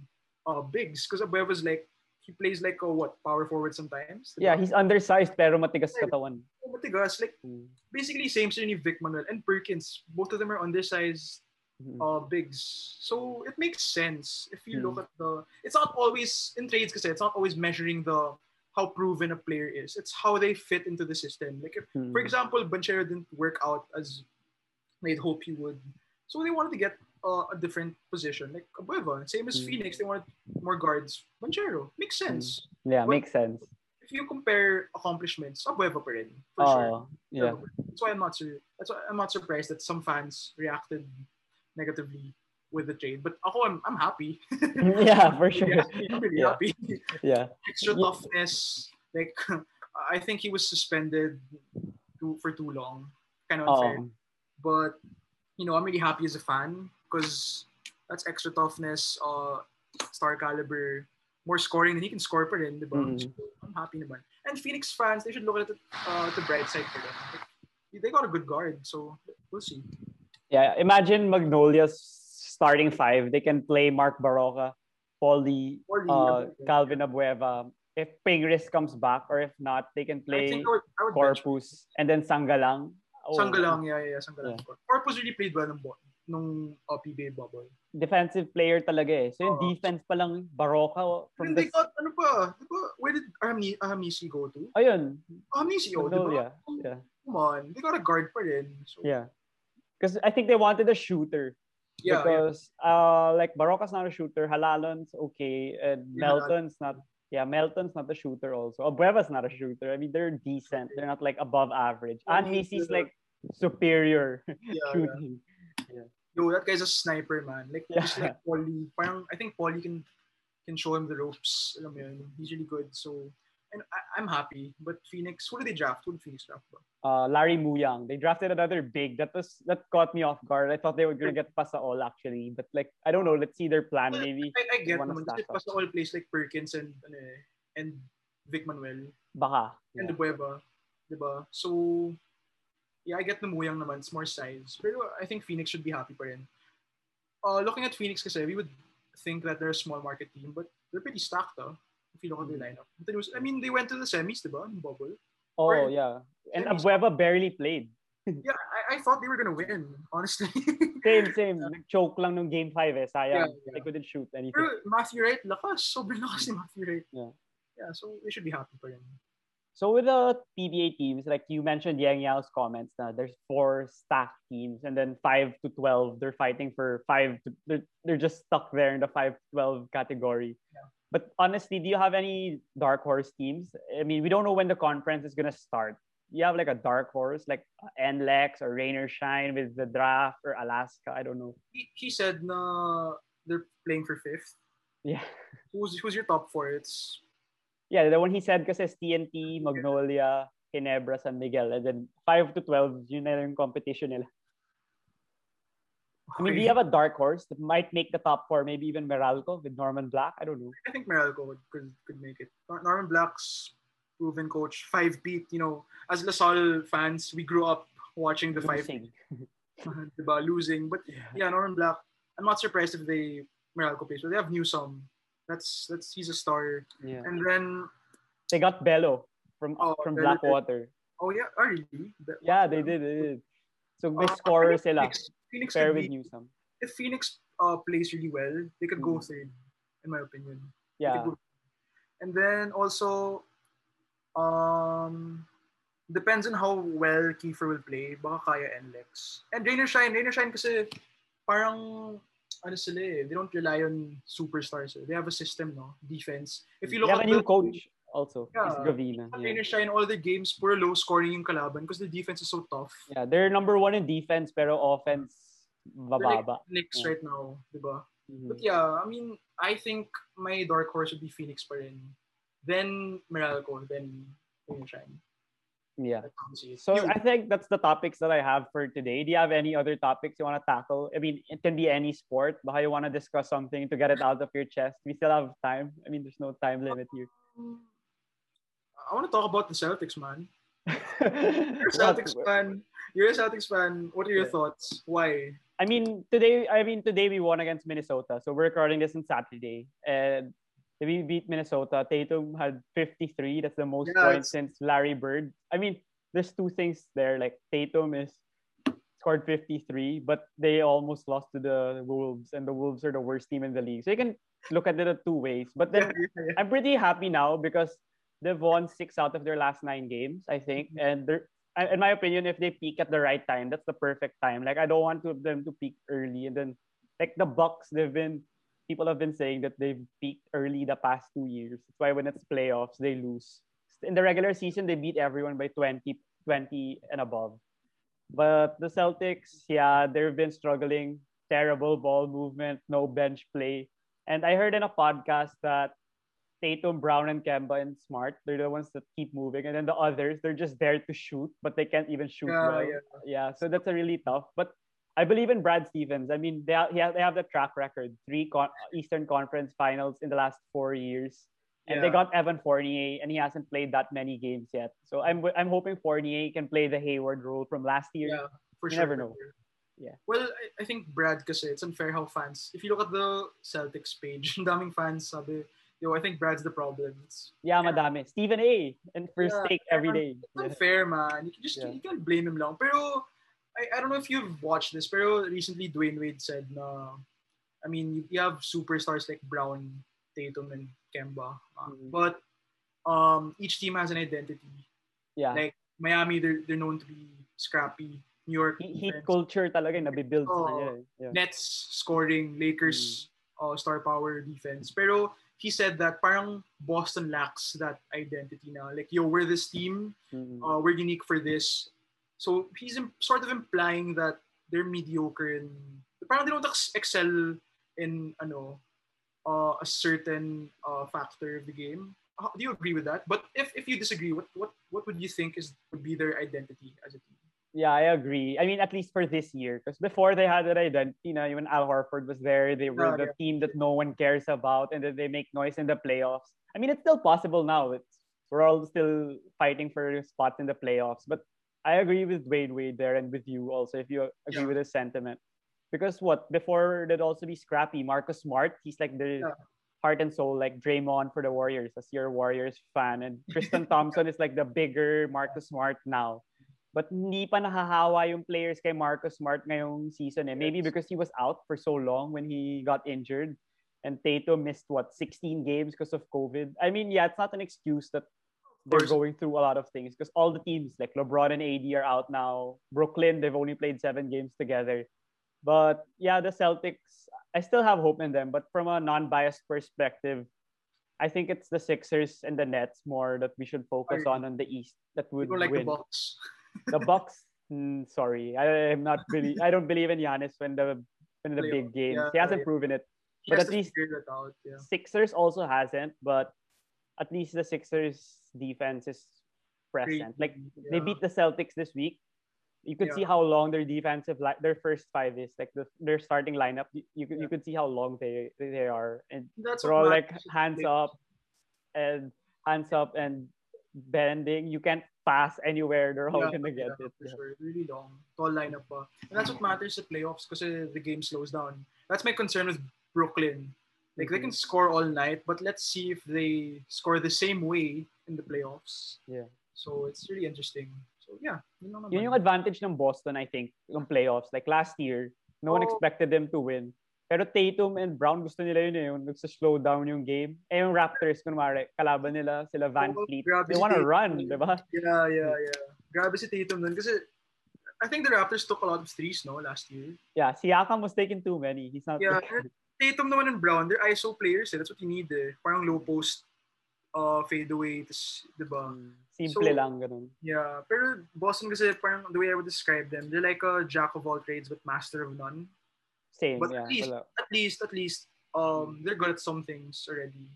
uh, bigs because Abueva's like he plays like a what power forward sometimes. diba? Yeah, he's undersized pero matigas katawan. Matigas, like Hmm. basically same sila ni Vic Manuel and Perkins. Both of them are undersized Hmm. uh, bigs. So it makes sense if you Mm. look at the. It's not always in trades because it's not always measuring the how proven a player is. It's how they fit into the system. Like if, Hmm. for example, Banchero didn't work out as they'd hope he would, so they wanted to get uh, a different position. Like Abueva, same as Mm. Phoenix, they wanted more guards. Banchero makes sense. Yeah, Well, makes sense. If you compare accomplishments, Abueva pa rin, for sure. Oh, yeah. That's why I'm not sur- That's why I'm not surprised that some fans reacted negatively with the trade. But ako, I'm, I'm happy. yeah, for sure. I'm really Yeah. happy. Yeah. Extra Yeah. toughness. Like I think he was suspended too, for too long. Kind of Oh, unfair. But you know, I'm really happy as a fan because that's extra toughness, uh, star caliber, more scoring than he can score pa rin, di ba? Mhm. So, I'm happy naman. And Phoenix fans, they should look at it, uh, the bright side for them. Like, they got a good guard, so we'll see. Yeah. Imagine Magnolia's starting five. They can play Mark Barroca, Paulie, uh, Calvin Abueva. If Pingris comes back, or if not, they can play I would, I would Corpuz and then Sangalang. Oh, Sangalang, yeah, yeah, yeah, Sangalang. Corpuz really played well bo- nung uh, PBA bubble. Defensive player talaga eh. So yung Oo. defense pa lang, Barroca from they got, ano pa, di ba, where did Ahami, Ahanmisi go to? Ayun, Ahanmisi, oh, di ba? Yeah. Come on, they got a guard pa rin. So, Yeah. Because I think they wanted a shooter. yeah, yeah. because uh like Barroca's not a shooter, Jalalon's okay, and Yeah, Melton's not yeah, Melton's not a shooter also. Abueva's not a shooter. I mean they're decent. They're not like above average. And Misi's like superior yeah, yeah. shooting. Yo, that guy's a sniper, man. Like, Yeah. just like Paul Lee. Parang, I think Paul Lee can can show him the ropes. Alam mo yun, he's really good. So, and I, I'm happy. But Phoenix, who did they draft? Who did Phoenix draft? Uh Larry Muyang. They drafted another big. That was that caught me off guard. I thought they were gonna get Pasaol actually. But like I don't know, let's see their plan maybe. I, I get naman. Kasi all plays like Perkins and, ano eh, and Vic Manuel. Baka. and Yeah. the Bueva. Diba? So, yeah, I get the Muyang naman. It's more size. Pero I think Phoenix should be happy pa rin. Uh, looking at Phoenix kasi, we would think that they're a small market team, but they're pretty stacked, though, if you look at their lineup. But it was, I mean, they went to the semis, diba? In bubble. Oh or- yeah. And Semis. Abueva barely played. Yeah, I, I thought they were gonna win, honestly. Same, same. Nag-choke lang nung game 5 eh. Sayang. Yeah, yeah. They couldn't shoot anything. Pero Matthew Wright, lakas. Sobrang lakas ni Matthew Wright. Yeah. Yeah, so they should be happy for rin. So with the PBA teams, like you mentioned Yeng Guiao's comments na there's four stacked teams and then 5 to 12, they're fighting for 5 to, they're, they're just stuck there in the 5 to 12 category. Yeah. But honestly, do you have any dark horse teams? I mean, we don't know when the conference is going to start. You have like a dark horse like NLEX or Rain or Shine with the draft or Alaska, I don't know. He, he said na they're playing for fifth. Yeah. Who's, who's your top four? It's Yeah, the one he said kasi is TNT, Magnolia, Ginebra, San Miguel. And then 5 to 12, yun na yung competition nila. I mean, do you have a dark horse that might make the top four? Maybe even Meralco with Norman Black? I don't know. I think Meralco would, could, could make it. Norman Black's proven coach, five beat. You know, as LaSalle fans, we grew up watching the five Losing. diba, losing. But yeah, Norman Black. I'm not surprised if they Meralco plays, but they have Newsome. That's that's he's a star. Yeah. And then They got Bello from Oh, from did. Blackwater. oh yeah, oh, really? That- Yeah, they did. They did. So may Uh, scorer sila. Phoenix could with be, Newsom. if Phoenix uh, plays really well, they could go Mm. third, in my opinion. They Yeah. go- And then also, um, depends on how well Kiefer will play. Baka kaya NLEX. And Rainer Shine, Rainer Shine kasi parang ano sila eh, they don't rely on superstars. eh. They have a system, no? Defense. If you They look have a at new the- coach also. Yeah. It's Gavina. At Yeah. Rain or Shine, all the games, puro low scoring yung kalaban because the defense is so tough. yeah, they're number one in defense pero offense They're like bababa. Knicks Yeah. right now, di ba? Mhm. But yeah, I mean, I think my dark horse would be Phoenix pa rin. Then Meralco, then Rain or Shine. Yeah. That's how I see it. So You- I think that's the topics that I have for today. Do you have any other topics you want to tackle? I mean, it can be any sport, but how you want to discuss something to get it out of your chest? We still have time. I mean, there's no time limit here. I want to talk about the Celtics, man. You're a Celtics fan. You're a Celtics fan. What are your Yeah. thoughts? Why? I mean, today. I mean, today we won against Minnesota. So we're recording this on Saturday, and we beat Minnesota. Tatum had 53. That's the most Yeah, points since Larry Bird. I mean, there's two things there. Like Tatum is scored 53, but they almost lost to the Wolves, and the Wolves are the worst team in the league. So you can look at it two ways. But then I'm pretty happy now because they've won six out of their last nine games, I think. Mm-hmm. And they're, in my opinion, if they peak at the right time, that's the perfect time. Like I don't want to, them to peak early, and then like the Bucks, they've been people have been saying that they've peaked early the past two years. That's why when it's playoffs, they lose. In the regular season, they beat everyone by 20, 20 and above. But the Celtics, yeah, they've been struggling. Terrible ball movement, no bench play. And I heard in a podcast that Tatum, Brown, and Kemba and Smart, they're the ones that keep moving. And then the others, they're just there to shoot, but they can't even shoot Yeah, well. yeah. Yeah, so that's a really tough. But I believe in Brad Stevens. I mean, they have, they have the track record, three con- Eastern Conference finals in the last four years. And they got Evan Fournier, and he hasn't played that many games yet. So I'm I'm hoping Fournier can play the Hayward role from last year. Yeah, for You sure. never know. Yeah. Well, I, I think Brad kasi it's unfair how fans, if you look at the Celtics page, daming fans sabi, yo, I think Brad's the problem. It's, Yeah, madami. Stephen A. And first Yeah, take every day. it's unfair, man. You can just, Yeah. you can't blame him long. Pero, I, I don't know if you've watched this, pero recently Dwyane Wade said na, I mean, you, you have superstars like Brown, Tatum, and Kemba. uh, Mhm. But um, each team has an identity. Yeah. Like, Miami, they're, they're known to be scrappy. New York, He- heat defense. culture talaga yung nabibuild sa Oo. kanya. eh. Yeah. Nets scoring, Lakers Mm. uh, star power defense. Pero he said that parang Boston lacks that identity now. Like, yo, we're this team. Mm. Uh, we're unique for this. So he's im- sort of implying that they're mediocre and parang they don't ex- excel in ano uh, a certain uh, factor of the game. Uh, do you agree with that? But if, if you disagree, what, what what would you think is would be their identity as a team? Yeah, I agree. I mean, at least for this year. Because before they had that identity, know, when Al Horford was there, they were Yeah, the team that no one cares about and then they make noise in the playoffs. I mean, it's still possible now. It's We're all still fighting for spots in the playoffs. But I agree with Wade Wade there and with you also, if you agree Yeah. with his sentiment. Because what, before there'd also be Scrappy, Marcus Smart, he's like the Yeah. heart and soul, like Draymond for the Warriors, as your Warriors fan. And Tristan Thompson is like the bigger Marcus Smart now. But hindi pa nahahawa yung players kay Marcus Smart ngayong season eh. Maybe because he was out for so long when he got injured. And Tatum missed what 16 games because of COVID. I mean, yeah, it's not an excuse that they're going through a lot of things because all the teams like LeBron and AD are out now. Brooklyn, they've only played seven games together. But yeah, the Celtics, I still have hope in them. But from a non-biased perspective, I think it's the Sixers and the Nets more that we should focus on on the East that would like win. the Bucks. Mm, sorry, I am not really. I don't believe in Giannis when the when the big games. Yeah, he hasn't yeah. proven it. He But at least- out. Yeah. Sixers also hasn't, but at least the Sixers defense is present. Like they beat the Celtics this week. You could see how long their defensive li- their first five is like the their starting lineup. You, you could you could see how long they they are, and That's they're all like hands up and hands up and bending. You can't pass anywhere. They're all Yeah, gonna get yeah, it. For Yeah. sure. Really long. Tall lineup pa. And that's what matters at playoffs kasi the game slows down. That's my concern with Brooklyn. Like they Mhm. can score all night, but let's see if they score the same way in the playoffs. Yeah. So it's really interesting. So yeah, yun lang Yun naman. yung advantage ng Boston, I think, yung playoffs. Like last year, no one Oh. expected them to win. Pero Tatum and Brown, gusto nila yun eh, yung nagsa-slow down yung game. Eh yung Raptors, kunwari, kalaban nila, sila Van Oh, Fleet. They si wanna Tatum. run, di ba? Yeah, yeah, yeah. Grabe si Tatum nun. Kasi I think the Raptors took a lot of threes, no, last year. Yeah, Siakam was taking too many. He's not Yeah, Tatum naman and Brown, they're ISO players eh. That's what you need eh. Parang low post, uh, fade away, tas, di ba? Simple So- lang, ganun. Yeah, pero Boston kasi parang the way I would describe them, they're like a jack of all trades but master of none. Same, But yeah. at least, wala. at least, at least, um, they're good at some things already.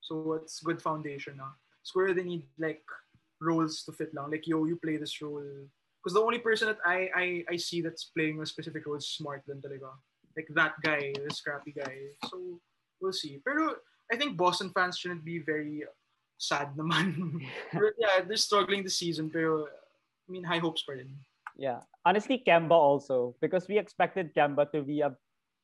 So it's good foundation na. Square they need like roles to fit lang. Like, yo, you play this role. Because the only person that I, I I see that's playing a specific role is Smart then talaga. Like that guy, the scrappy guy. So, we'll see. Pero I think Boston fans shouldn't be very sad naman. Yeah, they're struggling this season. Pero, I mean, high hopes pa rin. Yeah. Honestly, Kemba also. Because we expected Kemba to be a,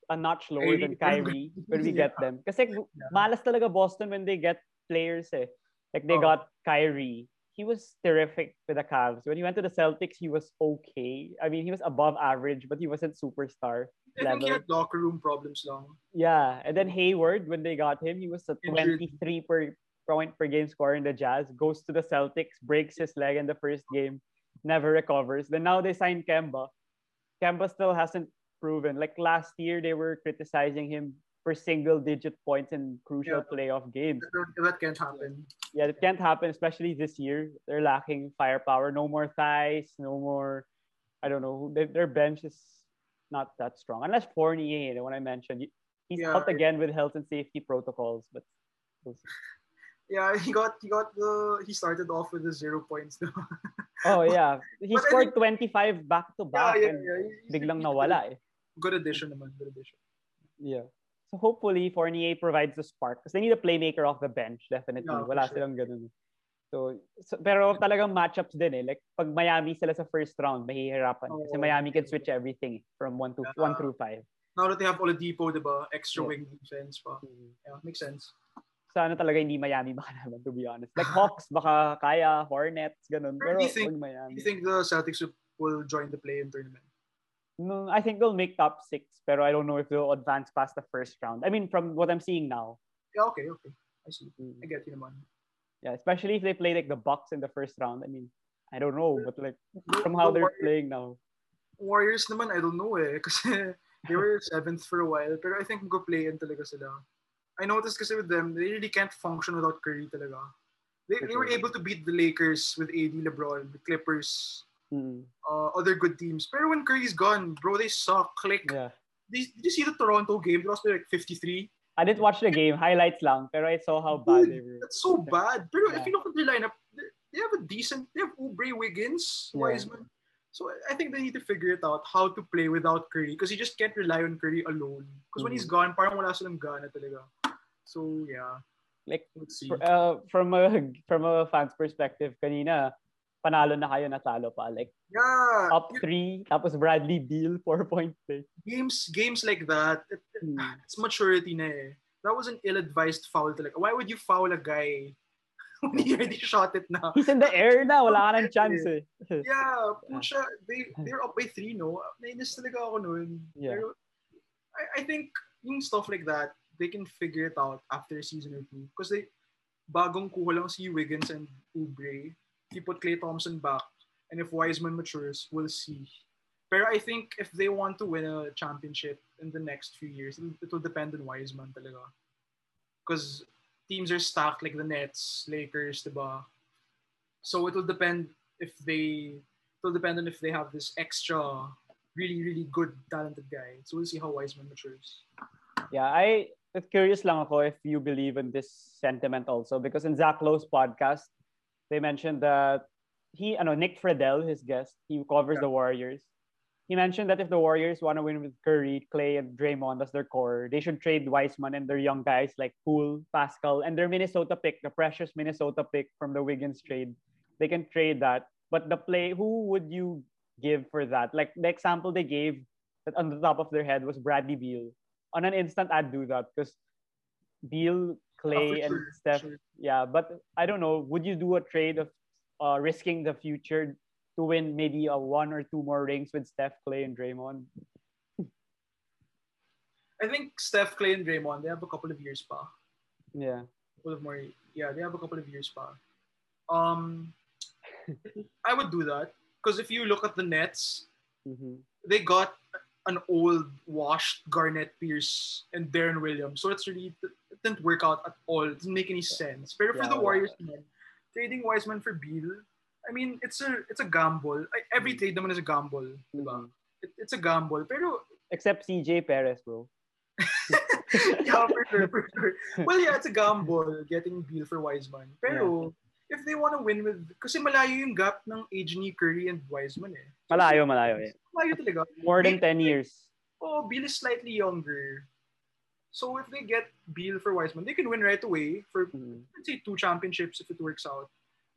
a notch lower than Kyrie when we get them. Because Kasi malas talaga Boston when they get players eh. Like they Oh. got Kyrie. He was terrific with the Cavs. When he went to the Celtics, he was okay. I mean, he was above average, but he wasn't superstar. I think he Level. had locker room problems lang. Yeah, and then Hayward, when they got him, he was a 23 per point per game scorer in the Jazz. Goes to the Celtics, breaks his leg in the first game, never recovers. Then now they signed Kemba. Kemba still hasn't proven. Like last year, they were criticizing him for single-digit points in crucial Yeah. playoff games. That, can't happen. Yeah, it can't happen, especially this year. They're lacking firepower. No more thighs. No more. I don't know. Their, bench is not that strong, unless Fournier, the one I mentioned. He's Yeah. out again with health and safety protocols, but we'll see. Yeah, he got he got the he started off with the zero points. though. oh yeah, he But I scored 25 back to yeah, back yeah, and yeah. He's- biglang he's nawala eh. Good addition naman, good addition. Yeah. So hopefully Fournier provides the spark because they need a playmaker off the bench definitely. Yeah, Wala sure. silang ganun. So, so pero talagang matchups din eh. Like pag Miami sila sa first round, mahihirapan kasi Oo. Miami can switch everything from 1 to Yeah. 1 through 5. Now that they have Oladipo, diba? Extra Yeah. wing defense pa. Yeah, makes sense. Sana talaga hindi Miami makalaban to be honest. Like Hawks baka kaya, Hornets ganun. Pero do you think- wag Do Miami. you think the Celtics will- join the play-in tournament? No, I think they'll make top 6 pero I don't know if they'll advance past the first round. I mean from what I'm seeing now. Yeah, okay, okay. I see. Mm. I get you naman. Yeah, especially if they play like the Bucks in the first round. I mean, I don't know, but like from The how they're Warriors- playing now. Warriors naman, I don't know eh. Kasi they were seventh for a while. Pero I think mag-play-in talaga sila. I noticed kasi with them, they really can't function without Curry talaga. They, they were able to beat the Lakers with AD LeBron, the Clippers, Mm, uh, other good teams. Pero when Curry's gone, bro, they suck. Like, yeah. did, did you see the Toronto game? They lost by like 53. I didn't watch the game, highlights lang, pero I saw how bad they were. That's so bad. Pero Yeah. if you look at their lineup, they have a decent, they have Oubre, Wiggins, Yeah. Wiseman. So I think they need to figure it out how to play without Curry because you just can't rely on Curry alone. Because when he's Mm-hmm. gone, parang wala silang gana talaga. So yeah, Like uh, from a from a fan's perspective, kanina panalo na kayo natalo pa. Like Yeah, up three, tapos Bradley Beal four point play. games games like that, it, Hmm. it's maturity na eh. That was an ill-advised foul talaga. Why would you foul a guy when he already shot it na? He's in the air na, wala ka ng chance eh. Yeah, pucha, they they're up by three, no? Nainis talaga ako nun. Yeah. Pero I, I think yung stuff like that, they can figure it out after a season or two. Because they, bagong kuha lang si Wiggins and. If you put Klay Thompson back, and if Wiseman matures, we'll see. Pero I think if they want to win a championship in the next few years, it will depend on Wiseman talaga. Because teams are stacked like the Nets, Lakers, diba? So it will depend if they it will depend on if they have this extra really really good talented guy. So we'll see how Wiseman matures. Yeah, I curious lang ako if you believe in this sentiment also because in Zach Lowe's podcast, they mentioned that he, ano, Nick Friedel, his guest, he covers Yeah. the Warriors. He mentioned that if the Warriors want to win with Curry, Klay, and Draymond as their core, they should trade Wiseman and their young guys like Poole, Paschall, and their Minnesota pick, the precious Minnesota pick from the Wiggins trade. They can trade that. But the play, who would you give for that? Like the example they gave that on the top of their head was Bradley Beal. On an instant, I'd do that because Beal, Klay, Ah, and sure, Steph. sure. Yeah, but I don't know. Would you do a trade of uh, risking the future to win maybe a one or two more rings with Steph, Klay, and Draymond? I think Steph, Klay, and Draymond they have a couple of years pa. Yeah. couple of more yeah they have a couple of years pa. Um, I would do that because if you look at the Nets, hmm they got an old washed Garnett Pierce and Deron Williams. So it's really it didn't work out at all. It didn't make any sense. But for Yeah, the. Warriors, man, trading Wiseman for Beal, I mean it's a it's a gamble. I- Every Mm. trade naman is a gamble, diba? It, it's a gamble. Pero Except CJ Perez, bro. yeah, for sure, for sure. Well, yeah, it's a gamble getting Beal for Wiseman. Pero if they want to win with, kasi malayo yung gap ng age ni Curry and Wiseman eh. Malayo, malayo. Eh. Talaga. More than 10 years. Oh, Beal is slightly younger. So if they get Beal for Wiseman, they can win right away for, Mm. let's say, two championships if it works out.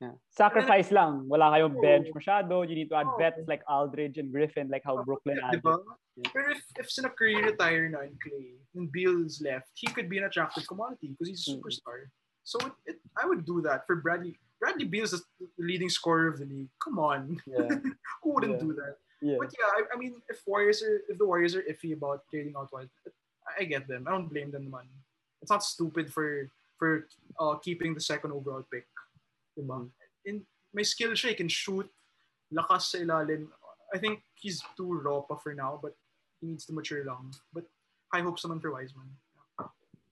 Yeah. Sacrifice lang. Wala kayong Oo. bench masyado. You need to add Oo. vets like Aldridge and Griffin, like how Brooklyn Yeah, added. diba? Yeah. Pero if, if sina Curry retire na and Klay, and Beal's left, he could be an attractive commodity because he's a Mhm. superstar. So it, it, I would do that for Bradley. Bradley Beal's the leading scorer of the league. Come on. Yeah. Who wouldn't Yeah. do that? Yeah. But yeah, I, I mean, if Warriors are, if the Warriors are iffy about trading out Wiseman, I, get them. I don't blame them, man. It's not stupid for for uh, keeping the second overall pick. Diba? In, may skill siya, he can shoot, lakas sa ilalim. I think he's too raw pa for now, but he needs to mature lang. But high hopes naman for Wiseman.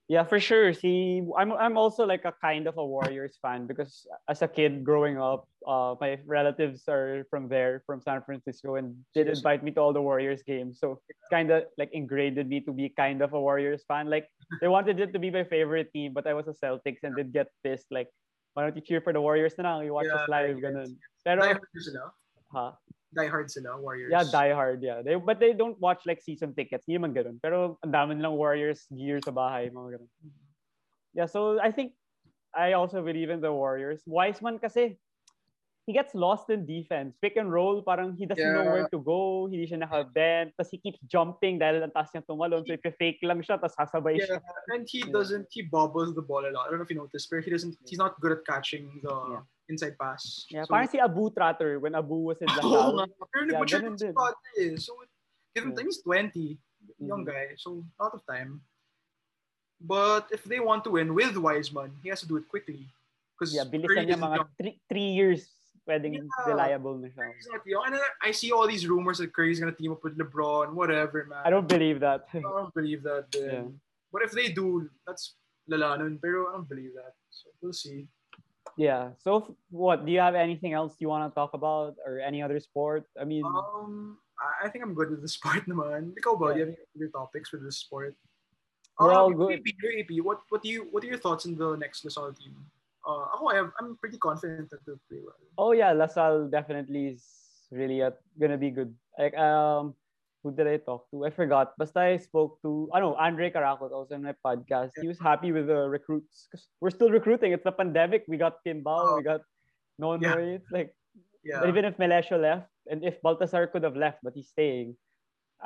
Yeah, for sure. See, I'm I'm also like a kind of a Warriors fan because as a kid growing up, uh, my relatives are from there, from San Francisco, and did invite me to all the Warriors games. So it's kind of like ingrained in me to be kind of a Warriors fan. Like they wanted it to be my favorite team, but I was a Celtics and did get pissed. Like, why don't you cheer for the Warriors lang? You watch us Yeah, live, ganun. yes. Pero, Die hard sila. Die hard sila, Warriors. Yeah, die hard, yeah. They, but they don't watch like season tickets. Hindi naman ganun. Pero ang dami nilang Warriors gear sa bahay, mga ganun. Mm-hmm. Yeah, so I think I also believe in the Warriors. Wiseman kasi, he gets lost in defense. Pick and roll, parang he doesn't know where to go. Hindi siya nakabend. Tapos he keeps jumping dahil ang taas niya tumalon. So if fake lang siya, tapos sasabay Yeah, siya. and he Yeah. doesn't, he bobbles the ball a lot. I don't know if you noticed, but he doesn't, he's not good at catching the Yeah. Inside pass. Yeah, So- parang si Abu Tratter when Abu was in Oo nga. La Salle. Pero Yeah, nag-mature ganun si eh. So, give him Yeah. time. He's 20. Young Mhm. guy. So, a lot of time. But if they want to win with Wiseman, he has to do it quickly. Because Yeah, bilisan niya mga three, three years pwedeng Yeah. reliable na siya. Not. And then I see all these rumors that Curry's gonna team up with LeBron, whatever, man. I don't believe that. I don't believe that. Then. Yeah. But if they do, that's lala nun. Pero I don't believe that. So we'll see. Yeah. So what? Do you have anything else you want to talk about or any other sport? I mean, Um, I think I'm good with the sport naman. Ikaw ba? Do you have any other topics with the sport? We're all Um, good. AP, AP. What what do you what are your thoughts on the next La Salle team? Uh, ako, I have, I'm pretty confident that they'll play well. oh yeah, LaSalle definitely is really gonna be good. Like um, who did I talk to? I forgot. Basta I spoke to. I know Andrei Caracut also in my podcast. He was happy with the recruits because we're still recruiting. It's the pandemic. We got Quiambao. We got Nonoy. It's like Yeah. even if Melecio left and if Baltazar could have left, but he's staying.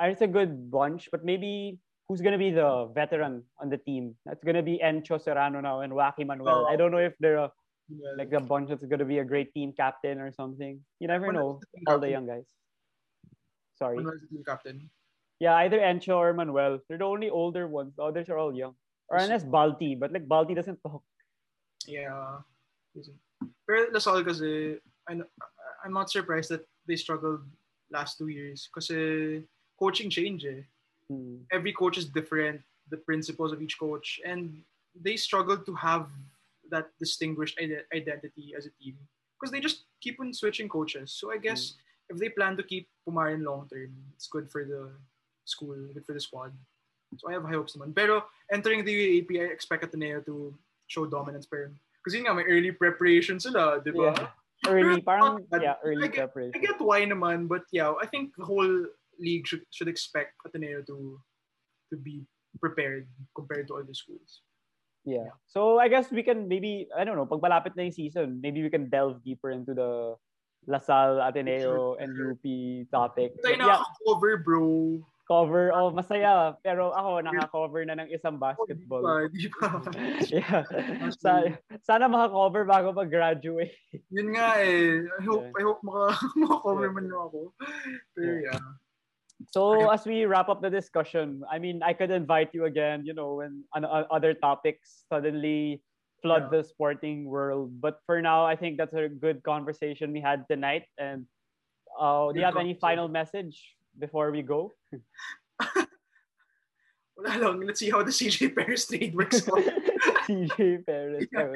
It's a good bunch, but maybe who's gonna be the veteran on the team? That's gonna be Encho Serrano now and Waki Manuel. Oh. I don't know if they're a, Well, like the bunch that's gonna be a great team captain or something. You never know. Manuel's the team All the young guys. Sorry. Manuel's the team captain. Yeah, either Encho or Manuel. They're the only older ones. The others are all young. Or unless Balti, but like Balti doesn't talk. Yeah. Pero La Salle kasi, I, I'm not surprised that they struggled last two years kasi coaching change eh. Hmm. every coach is different, the principles of each coach, and they struggle to have that distinguished ide- identity as a team because they just keep on switching coaches. So I guess if they plan to keep Pumaren long term, it's good for the school, good for the squad. So I have high hopes naman. Pero entering the UAAP, I expect Ateneo to show dominance pero kasi nga may early preparation sila, di ba? Yeah. Early, parang, yeah, early I get- preparation. I get why naman, but yeah, I think the whole league should should expect Ateneo to to be prepared compared to other schools. Yeah. So I guess we can maybe, I don't know, pag malapit na yung season, maybe we can delve deeper into the LaSalle, Ateneo, and. UP topic. Tayo yeah, nakaka-cover, bro. cover, oh, masaya. Pero ako, naka-cover na ng isang basketball. Di ba? Di ba? yeah. Sa, sana maka-cover bago mag-graduate. Yun nga eh. I hope, Yeah. I hope maka, maka-cover Yeah. man lang ako. Pero yeah. So as we wrap up the discussion, I mean, I could invite you again, you know, when on, on other topics suddenly flood the sporting world. But for now, I think that's a good conversation we had tonight. And uh, do you have any final message before we go? Wala lang. Let's see how the CJ Perez trade works out. CJ Perez. Yeah.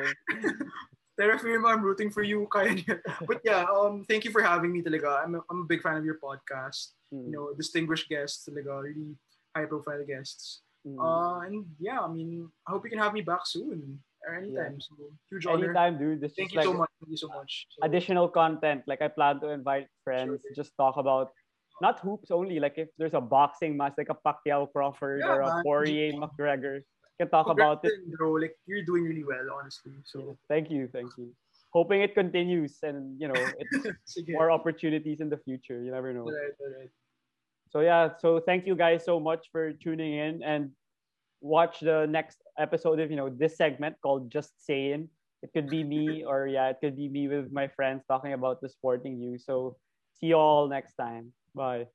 Firma, I'm rooting for you. Kaya niya. But yeah, um, thank you for having me talaga. I'm a, I'm a big fan of your podcast. Mm, You know, distinguished guests talaga, really high profile guests. mm. Uh, and yeah, I mean, I hope you can have me back soon. Anytime. So huge honor. Anytime, dude. This Thank you like so much. Thank you so much. So, additional content. Like I plan to invite friends, Sure. just talk about not hoops only. Like if there's a boxing match, like a Pacquiao Crawford Yeah, or a man. Poirier McGregor, can talk about it. Bro. Like you're doing really well, honestly. So Thank you, thank you. Hoping it continues and you know more opportunities in the future. You never know. Alright, alright. So yeah, so thank you guys so much for tuning in and watch the next episode of you know this segment called Just Sayin'. It could be me or yeah, it could be me with my friends talking about the sporting news. So see you all next time. Bye.